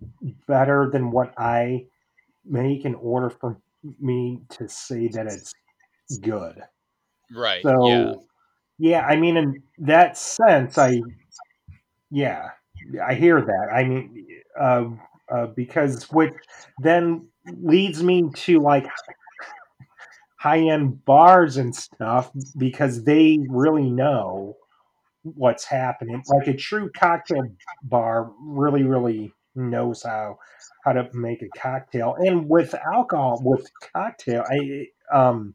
better than what I make in order for me to say that it's good. Right. So yeah. yeah, I mean in that sense I yeah, I hear that. I mean uh, uh, because which then leads me to like high end bars and stuff because they really know what's happening. Like a true cocktail bar really, really knows how how to make a cocktail. And with alcohol, with cocktail, I um,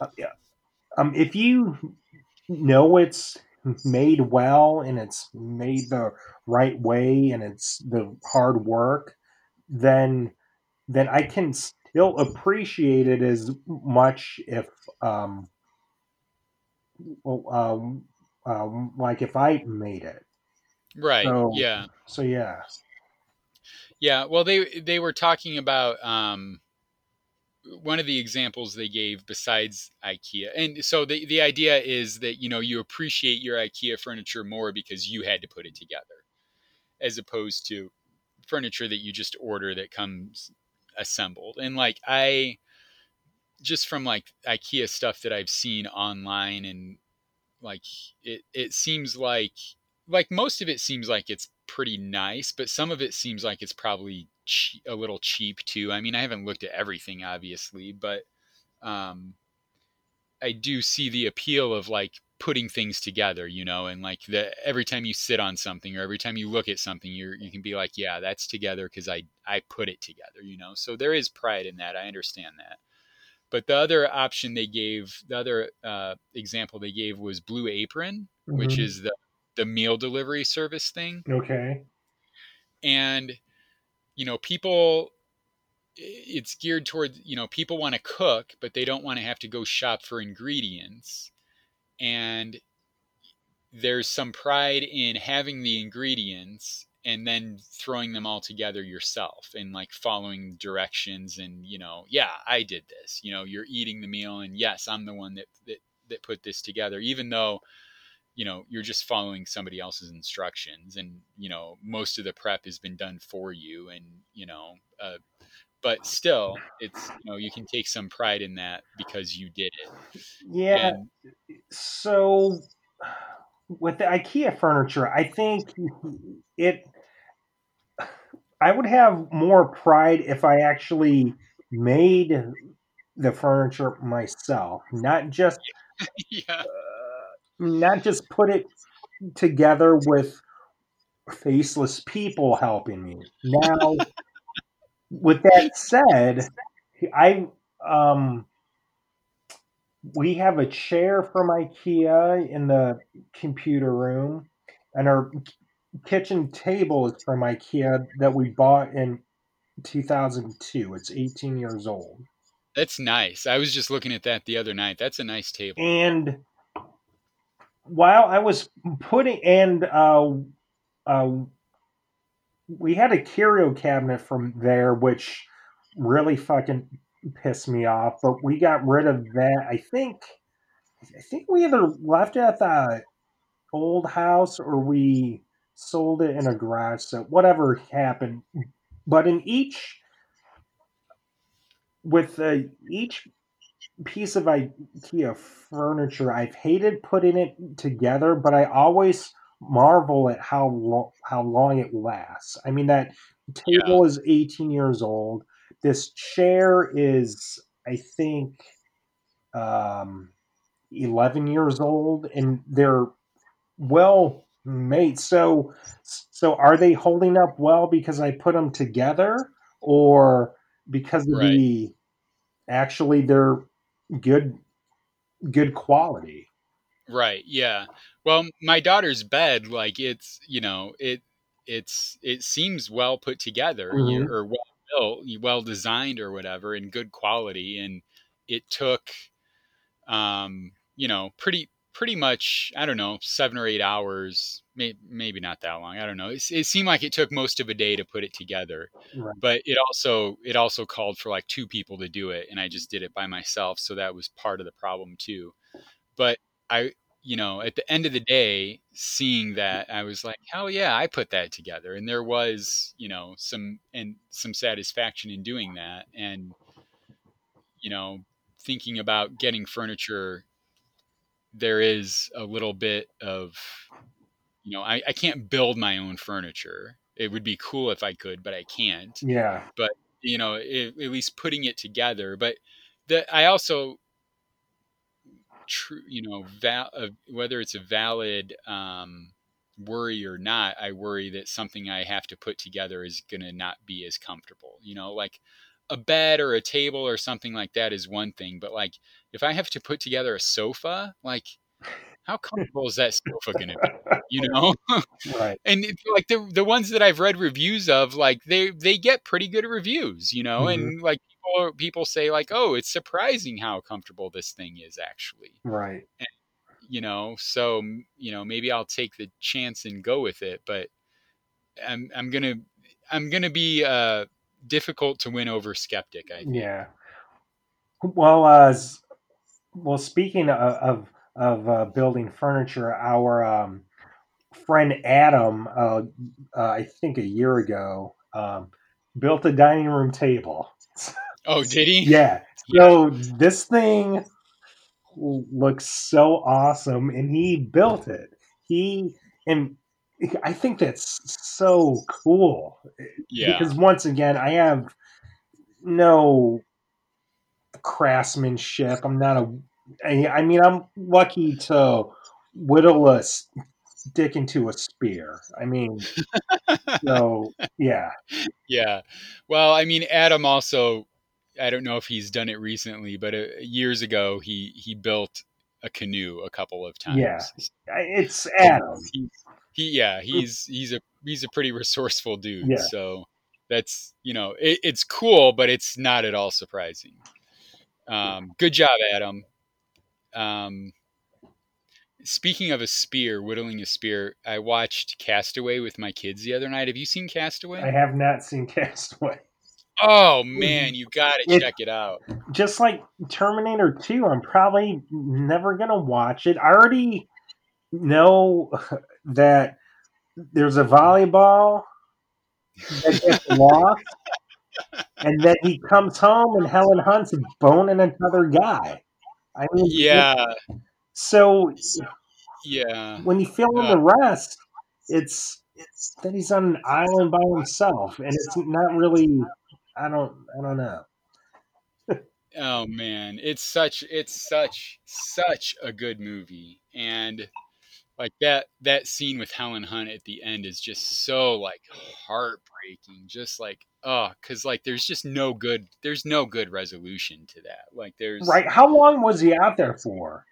uh, um if you know it's made well and it's made the right way and it's the hard work, then then I can still appreciate it as much if um, well, um, um, like if I made it. Right. So yeah. so yeah. Yeah. Well, they they were talking about um, one of the examples they gave besides IKEA, and so the the idea is that you know you appreciate your IKEA furniture more because you had to put it together, as opposed to furniture that you just order that comes assembled. And like I just from like IKEA stuff that I've seen online and like it it seems like like most of it seems like it's pretty nice, but some of it seems like it's probably che- a little cheap too. I mean, I haven't looked at everything obviously, but um I do see the appeal of like putting things together, you know, and like the every time you sit on something or every time you look at something, you're you can be like, yeah, that's together because I I put it together, you know. So there is pride in that. I understand that. But the other option they gave, the other uh, example they gave was Blue Apron, which Mhm. is the the meal delivery service thing, Okay. and you know people it's geared toward you know people want to cook but they don't want to have to go shop for ingredients. And there's some pride in having the ingredients and then throwing them all together yourself and like following directions and you know yeah i did this. You know you're eating the meal and yes i'm the one that that, that put this together even though you know you're just following somebody else's instructions and you know most of the prep has been done for you and you know uh, but still it's you know you can take some pride in that because you did it Yeah. and So with the IKEA furniture, I think it I would have more pride if I actually made the furniture myself, not just yeah not just put it together with faceless people helping me. Now, with that said, I um we have a chair from IKEA in the computer room, and our kitchen table is from IKEA that we bought in 2002. It's 18 years old. that's nice i was just looking at that the other night that's a nice table And while I was putting and uh, uh, we had a curio cabinet from there, which really fucking pissed me off. But we got rid of that. I think I think we either left it at the old house or we sold it in a garage sale. Whatever happened, but in each with uh, each piece of IKEA furniture, I've hated putting it together, but I always marvel at how lo- how long it lasts. I mean, that yeah table is 18 years old. This chair is, I think, um, 11 years old, and they're well made. So, so are they holding up well because I put them together, or because of right the actually they're good good quality? Right. Yeah. Well, my daughter's bed, like it's, you know, it, it's, it seems well put together you, hmm or well built, well designed or whatever and good quality. And it took, um, you know, pretty, pretty much, I don't know, seven or eight hours, may, maybe not that long. I don't know. It, it seemed like it took most of a day to put it together, Right. but it also, it also called for like two people to do it. And I just did it by myself. So that was part of the problem too but I, you know, at the end of the day, seeing that, I was like, hell yeah, I put that together, and there was, you know, some and some satisfaction in doing that, and you know, thinking about getting furniture, there is a little bit of, you know, I, I can't build my own furniture. It would be cool if I could, but I can't. Yeah. But you know, it, at least putting it together. But the I also true, you know, val- uh, whether it's a valid um, worry or not, I worry that something I have to put together is going to not be as comfortable. You know, like a bed or a table or something like that is one thing, but like if I have to put together a sofa, like how comfortable is that sofa going to be? You know, right. and it's like the the ones that I've read reviews of, like they they get pretty good reviews, you know, hmm and like people people say like, oh, it's surprising how comfortable this thing is actually Right. you know so you know maybe i'll take the chance and go with it but i'm i'm gonna i'm gonna be uh difficult to win over skeptic i think Yeah. Well, uh, well, speaking of of, of uh, building furniture, our um, friend Adam, uh, uh, I think a year ago, um, built a dining room table. oh did he Yeah. yeah So this thing looks so awesome, and he built it. He and I think that's so cool yeah because once again, I have no craftsmanship. I'm not a. I I mean, I'm lucky to whittle a stick into a spear. I mean, so yeah, yeah well i mean adam also i don't know if he's done it recently but uh, years ago he he built a canoe a couple of times. yeah. It's Adam. He yeah he's he's a he's a pretty resourceful dude Yeah, so that's you know it, it's cool but it's not at all surprising um good job adam um speaking of a spear, whittling a spear, I watched Castaway with my kids the other night. Have you seen Castaway? I have not seen Castaway. Oh man, you gotta It- check it out. Just like Terminator 2, I'm probably never going to watch it. I already know that there's a volleyball that gets lost, and then he comes home and Helen Hunt's boning another guy. I mean, Yeah, So yeah. when you fill in the rest, it's, it's that he's on an island by himself, and it's not really. I don't. I don't know. Oh man, it's such it's such such a good movie, and like that that scene with Helen Hunt at the end is just so like heartbreaking. Just like oh, because like there's just no good there's no good resolution to that. Like there's Right? How long was he out there for?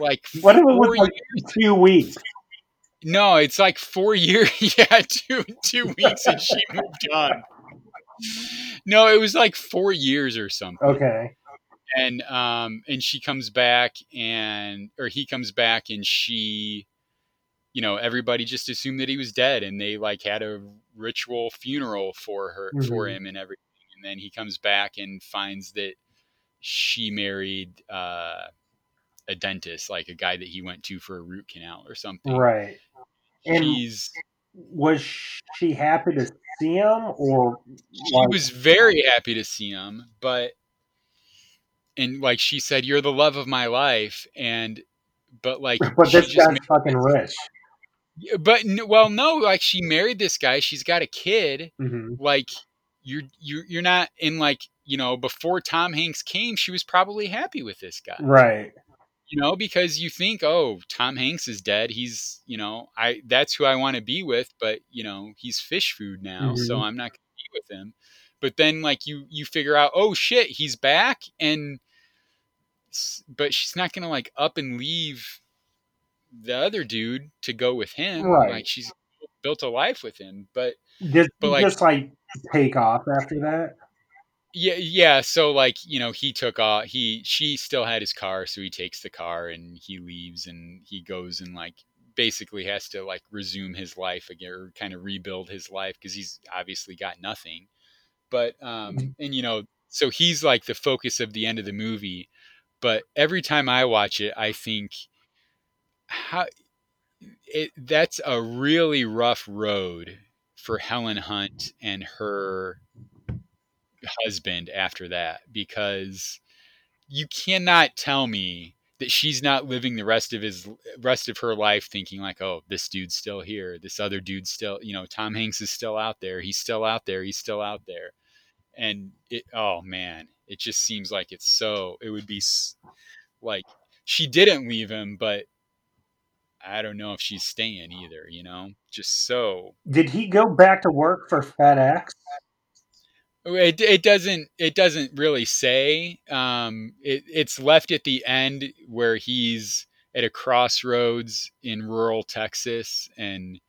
like What if it was like two weeks? No, it's like four years. Yeah, two two weeks, and she moved on. No, it was like four years or something. Okay. And um and she comes back and or he comes back and she you know everybody just assumed that he was dead and they like had a ritual funeral for her for Mhm. him and everything and then he comes back and finds that she married uh a dentist like a guy that he went to for a root canal or something Right. And he's was she happy to see him, or she was very happy to see him but and like she said you're the love of my life and but like but this just guy's fucking rich. But well, no, like she married this guy. She's got a kid. hmm Like you're you're you're not in like you know before Tom Hanks came, she was probably happy with this guy. Right. You know because you think, oh, Tom Hanks is dead. He's you know I that's who I want to be with. But you know he's fish food now, so Mhm. I'm not to be with him. But then like you you figure out, oh shit, he's back and. But she's not gonna like up and leave the other dude to go with him. Right. Like she's built a life with him. But Did But, like- just like take off after that? yeah, yeah. So like you know, he took off. He she still had his car, so he takes the car and he leaves and he goes and like basically has to like resume his life again or kind of rebuild his life because he's obviously got nothing. But um Mhm. and you know, so he's like the focus of the end of the movie. But every time I watch it, I think how it that's a really rough road for Helen Hunt and her husband after that because you cannot tell me that she's not living the rest of his rest of her life thinking like oh this dude's still here this other dude's still you know Tom Hanks is still out there he's still out there he's still out there. And it oh man it just seems like it's so it would be like she didn't leave him but I don't know if she's staying either you know just so Did he go back to work for FedEx? It, it doesn't it doesn't really say. Um, it, it's left at the end where he's at a crossroads in rural Texas and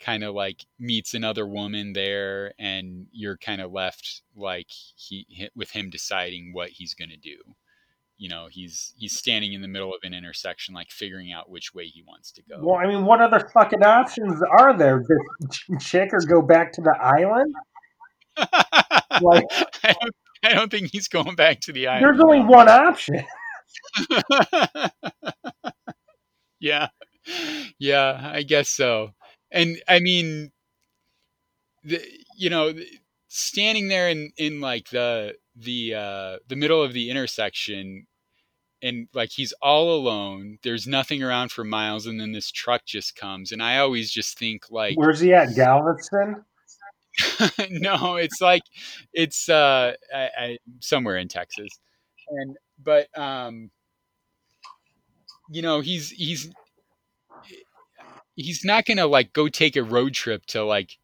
kind of like meets another woman there, and you're kind of left like he with him deciding what he's gonna do. You know, he's he's standing in the middle of an intersection, like figuring out which way he wants to go. Well, I mean, what other fucking options are there? Just ch- chick or go back to the island? Like, I, don't, I don't think he's going back to the island. there's only one option. yeah. Yeah, I guess so. And I mean the you know, standing there in in like the the uh the middle of the intersection and like he's all alone. There's nothing around for miles and then this truck just comes and I always just think like Where's he at? Galveston? no, it's like it's uh I, I, somewhere in Texas, and but um, you know he's he's he's not gonna like go take a road trip to like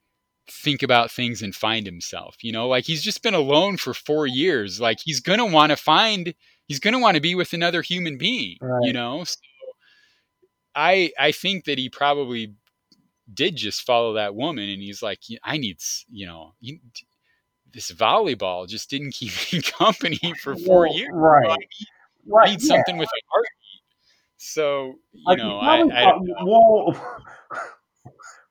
think about things and find himself. You know, like he's just been alone for four years. Like he's gonna want to find. He's gonna want to be with another human being. Right. You know, so I I think that he probably did just follow that woman and he's like i need you know you, this volleyball just didn't keep me company for four Well, years Right. i Right. need yeah. something with a heartbeat So you Like, know, I, I thought, well,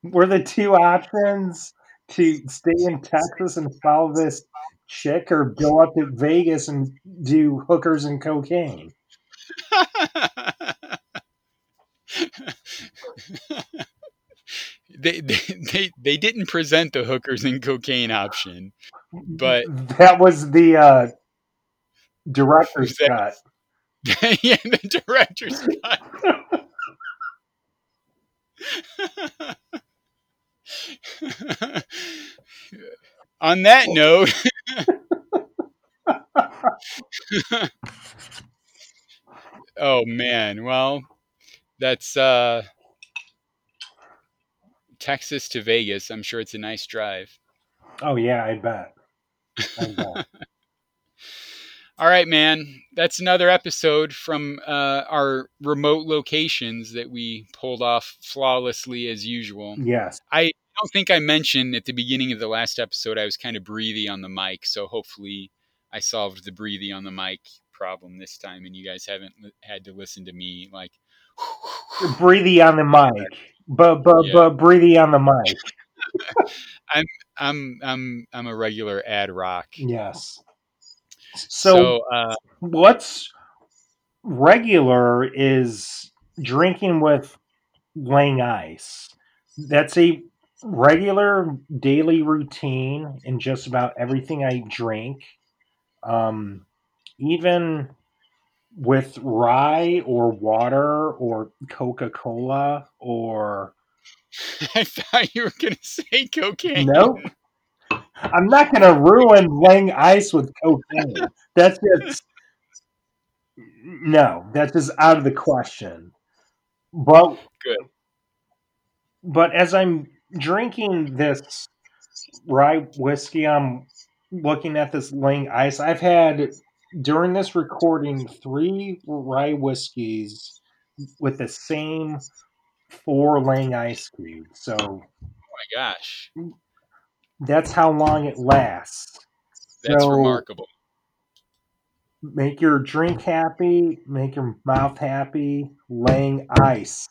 were the two options to stay in Texas and follow this chick or go up to Vegas and do hookers and cocaine? they, they they they didn't present the hookers and cocaine option, but That was the uh, director's cut. yeah, the director's cut. On that note, oh man, well, that's uh Texas to Vegas. I'm sure it's a nice drive. Oh yeah, I bet. I bet. All right, man. That's another episode from uh, our remote locations that we pulled off flawlessly as usual. yes. I don't think I mentioned at the beginning of the last episode I was kind of breathy on the mic, so hopefully I solved the breathy on the mic problem this time, and you guys haven't li- had to listen to me like. Breathy on the mic. But but Yeah. but breathy on the mic. I'm I'm I'm a regular Ad-Rock. Yes. So, So, uh, what's regular is drinking with laying ice. That's a regular daily routine in just about everything I drink. Um, even with rye or water or Coca Cola or I thought you were gonna say cocaine. Nope. I'm not going to ruin laying ice with cocaine. That's just no. That's just out of the question. But Good. But as I'm drinking this rye whiskey, I'm looking at this laying ice. I've had during this recording three rye whiskeys with the same four laying ice cubes. So Oh my gosh, that's how long it lasts. that's So- remarkable. Make your drink happy, make your mouth happy, laying ice.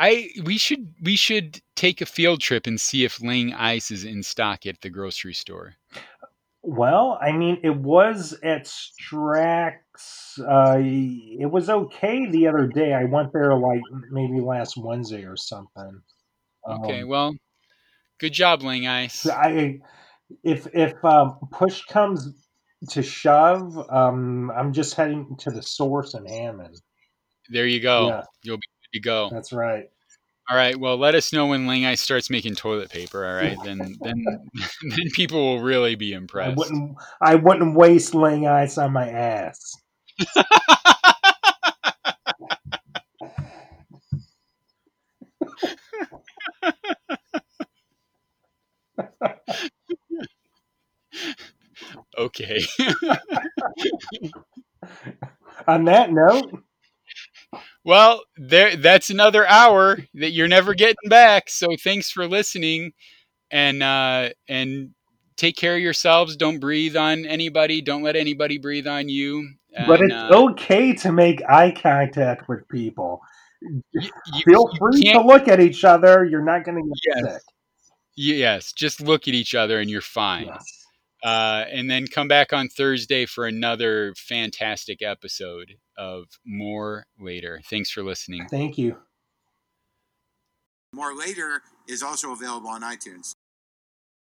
I we should we should take a field trip and see if laying Ice is in stock at the grocery store. Well, I mean, it was at Strack's. Uh, it was okay the other day. I went there like maybe last Wednesday or something. Okay, Um, well, good job, Ling Ice. I if if um, push comes to shove, um, I'm just heading to the source in Hammond. There you go. Yeah. You'll be good to go. That's right. All right. Well, let us know when Ling Ice starts making toilet paper. All right, then then then people will really be I impressed. wouldn't I wouldn't waste laying ice on my ass. okay. On that note, Well, there that's another hour that you're never getting back. So thanks for listening and uh and take care of yourselves. Don't breathe on anybody. Don't let anybody breathe on you. but it's uh, okay to make eye contact with people. you- Feel free to look at each other. You're not going to get Yes. sick. Yes, just look at each other and you're fine. Yes. Uh, and then come back on Thursday for another fantastic episode of More Later. Thanks for listening. Thank you. More Later is also available on iTunes.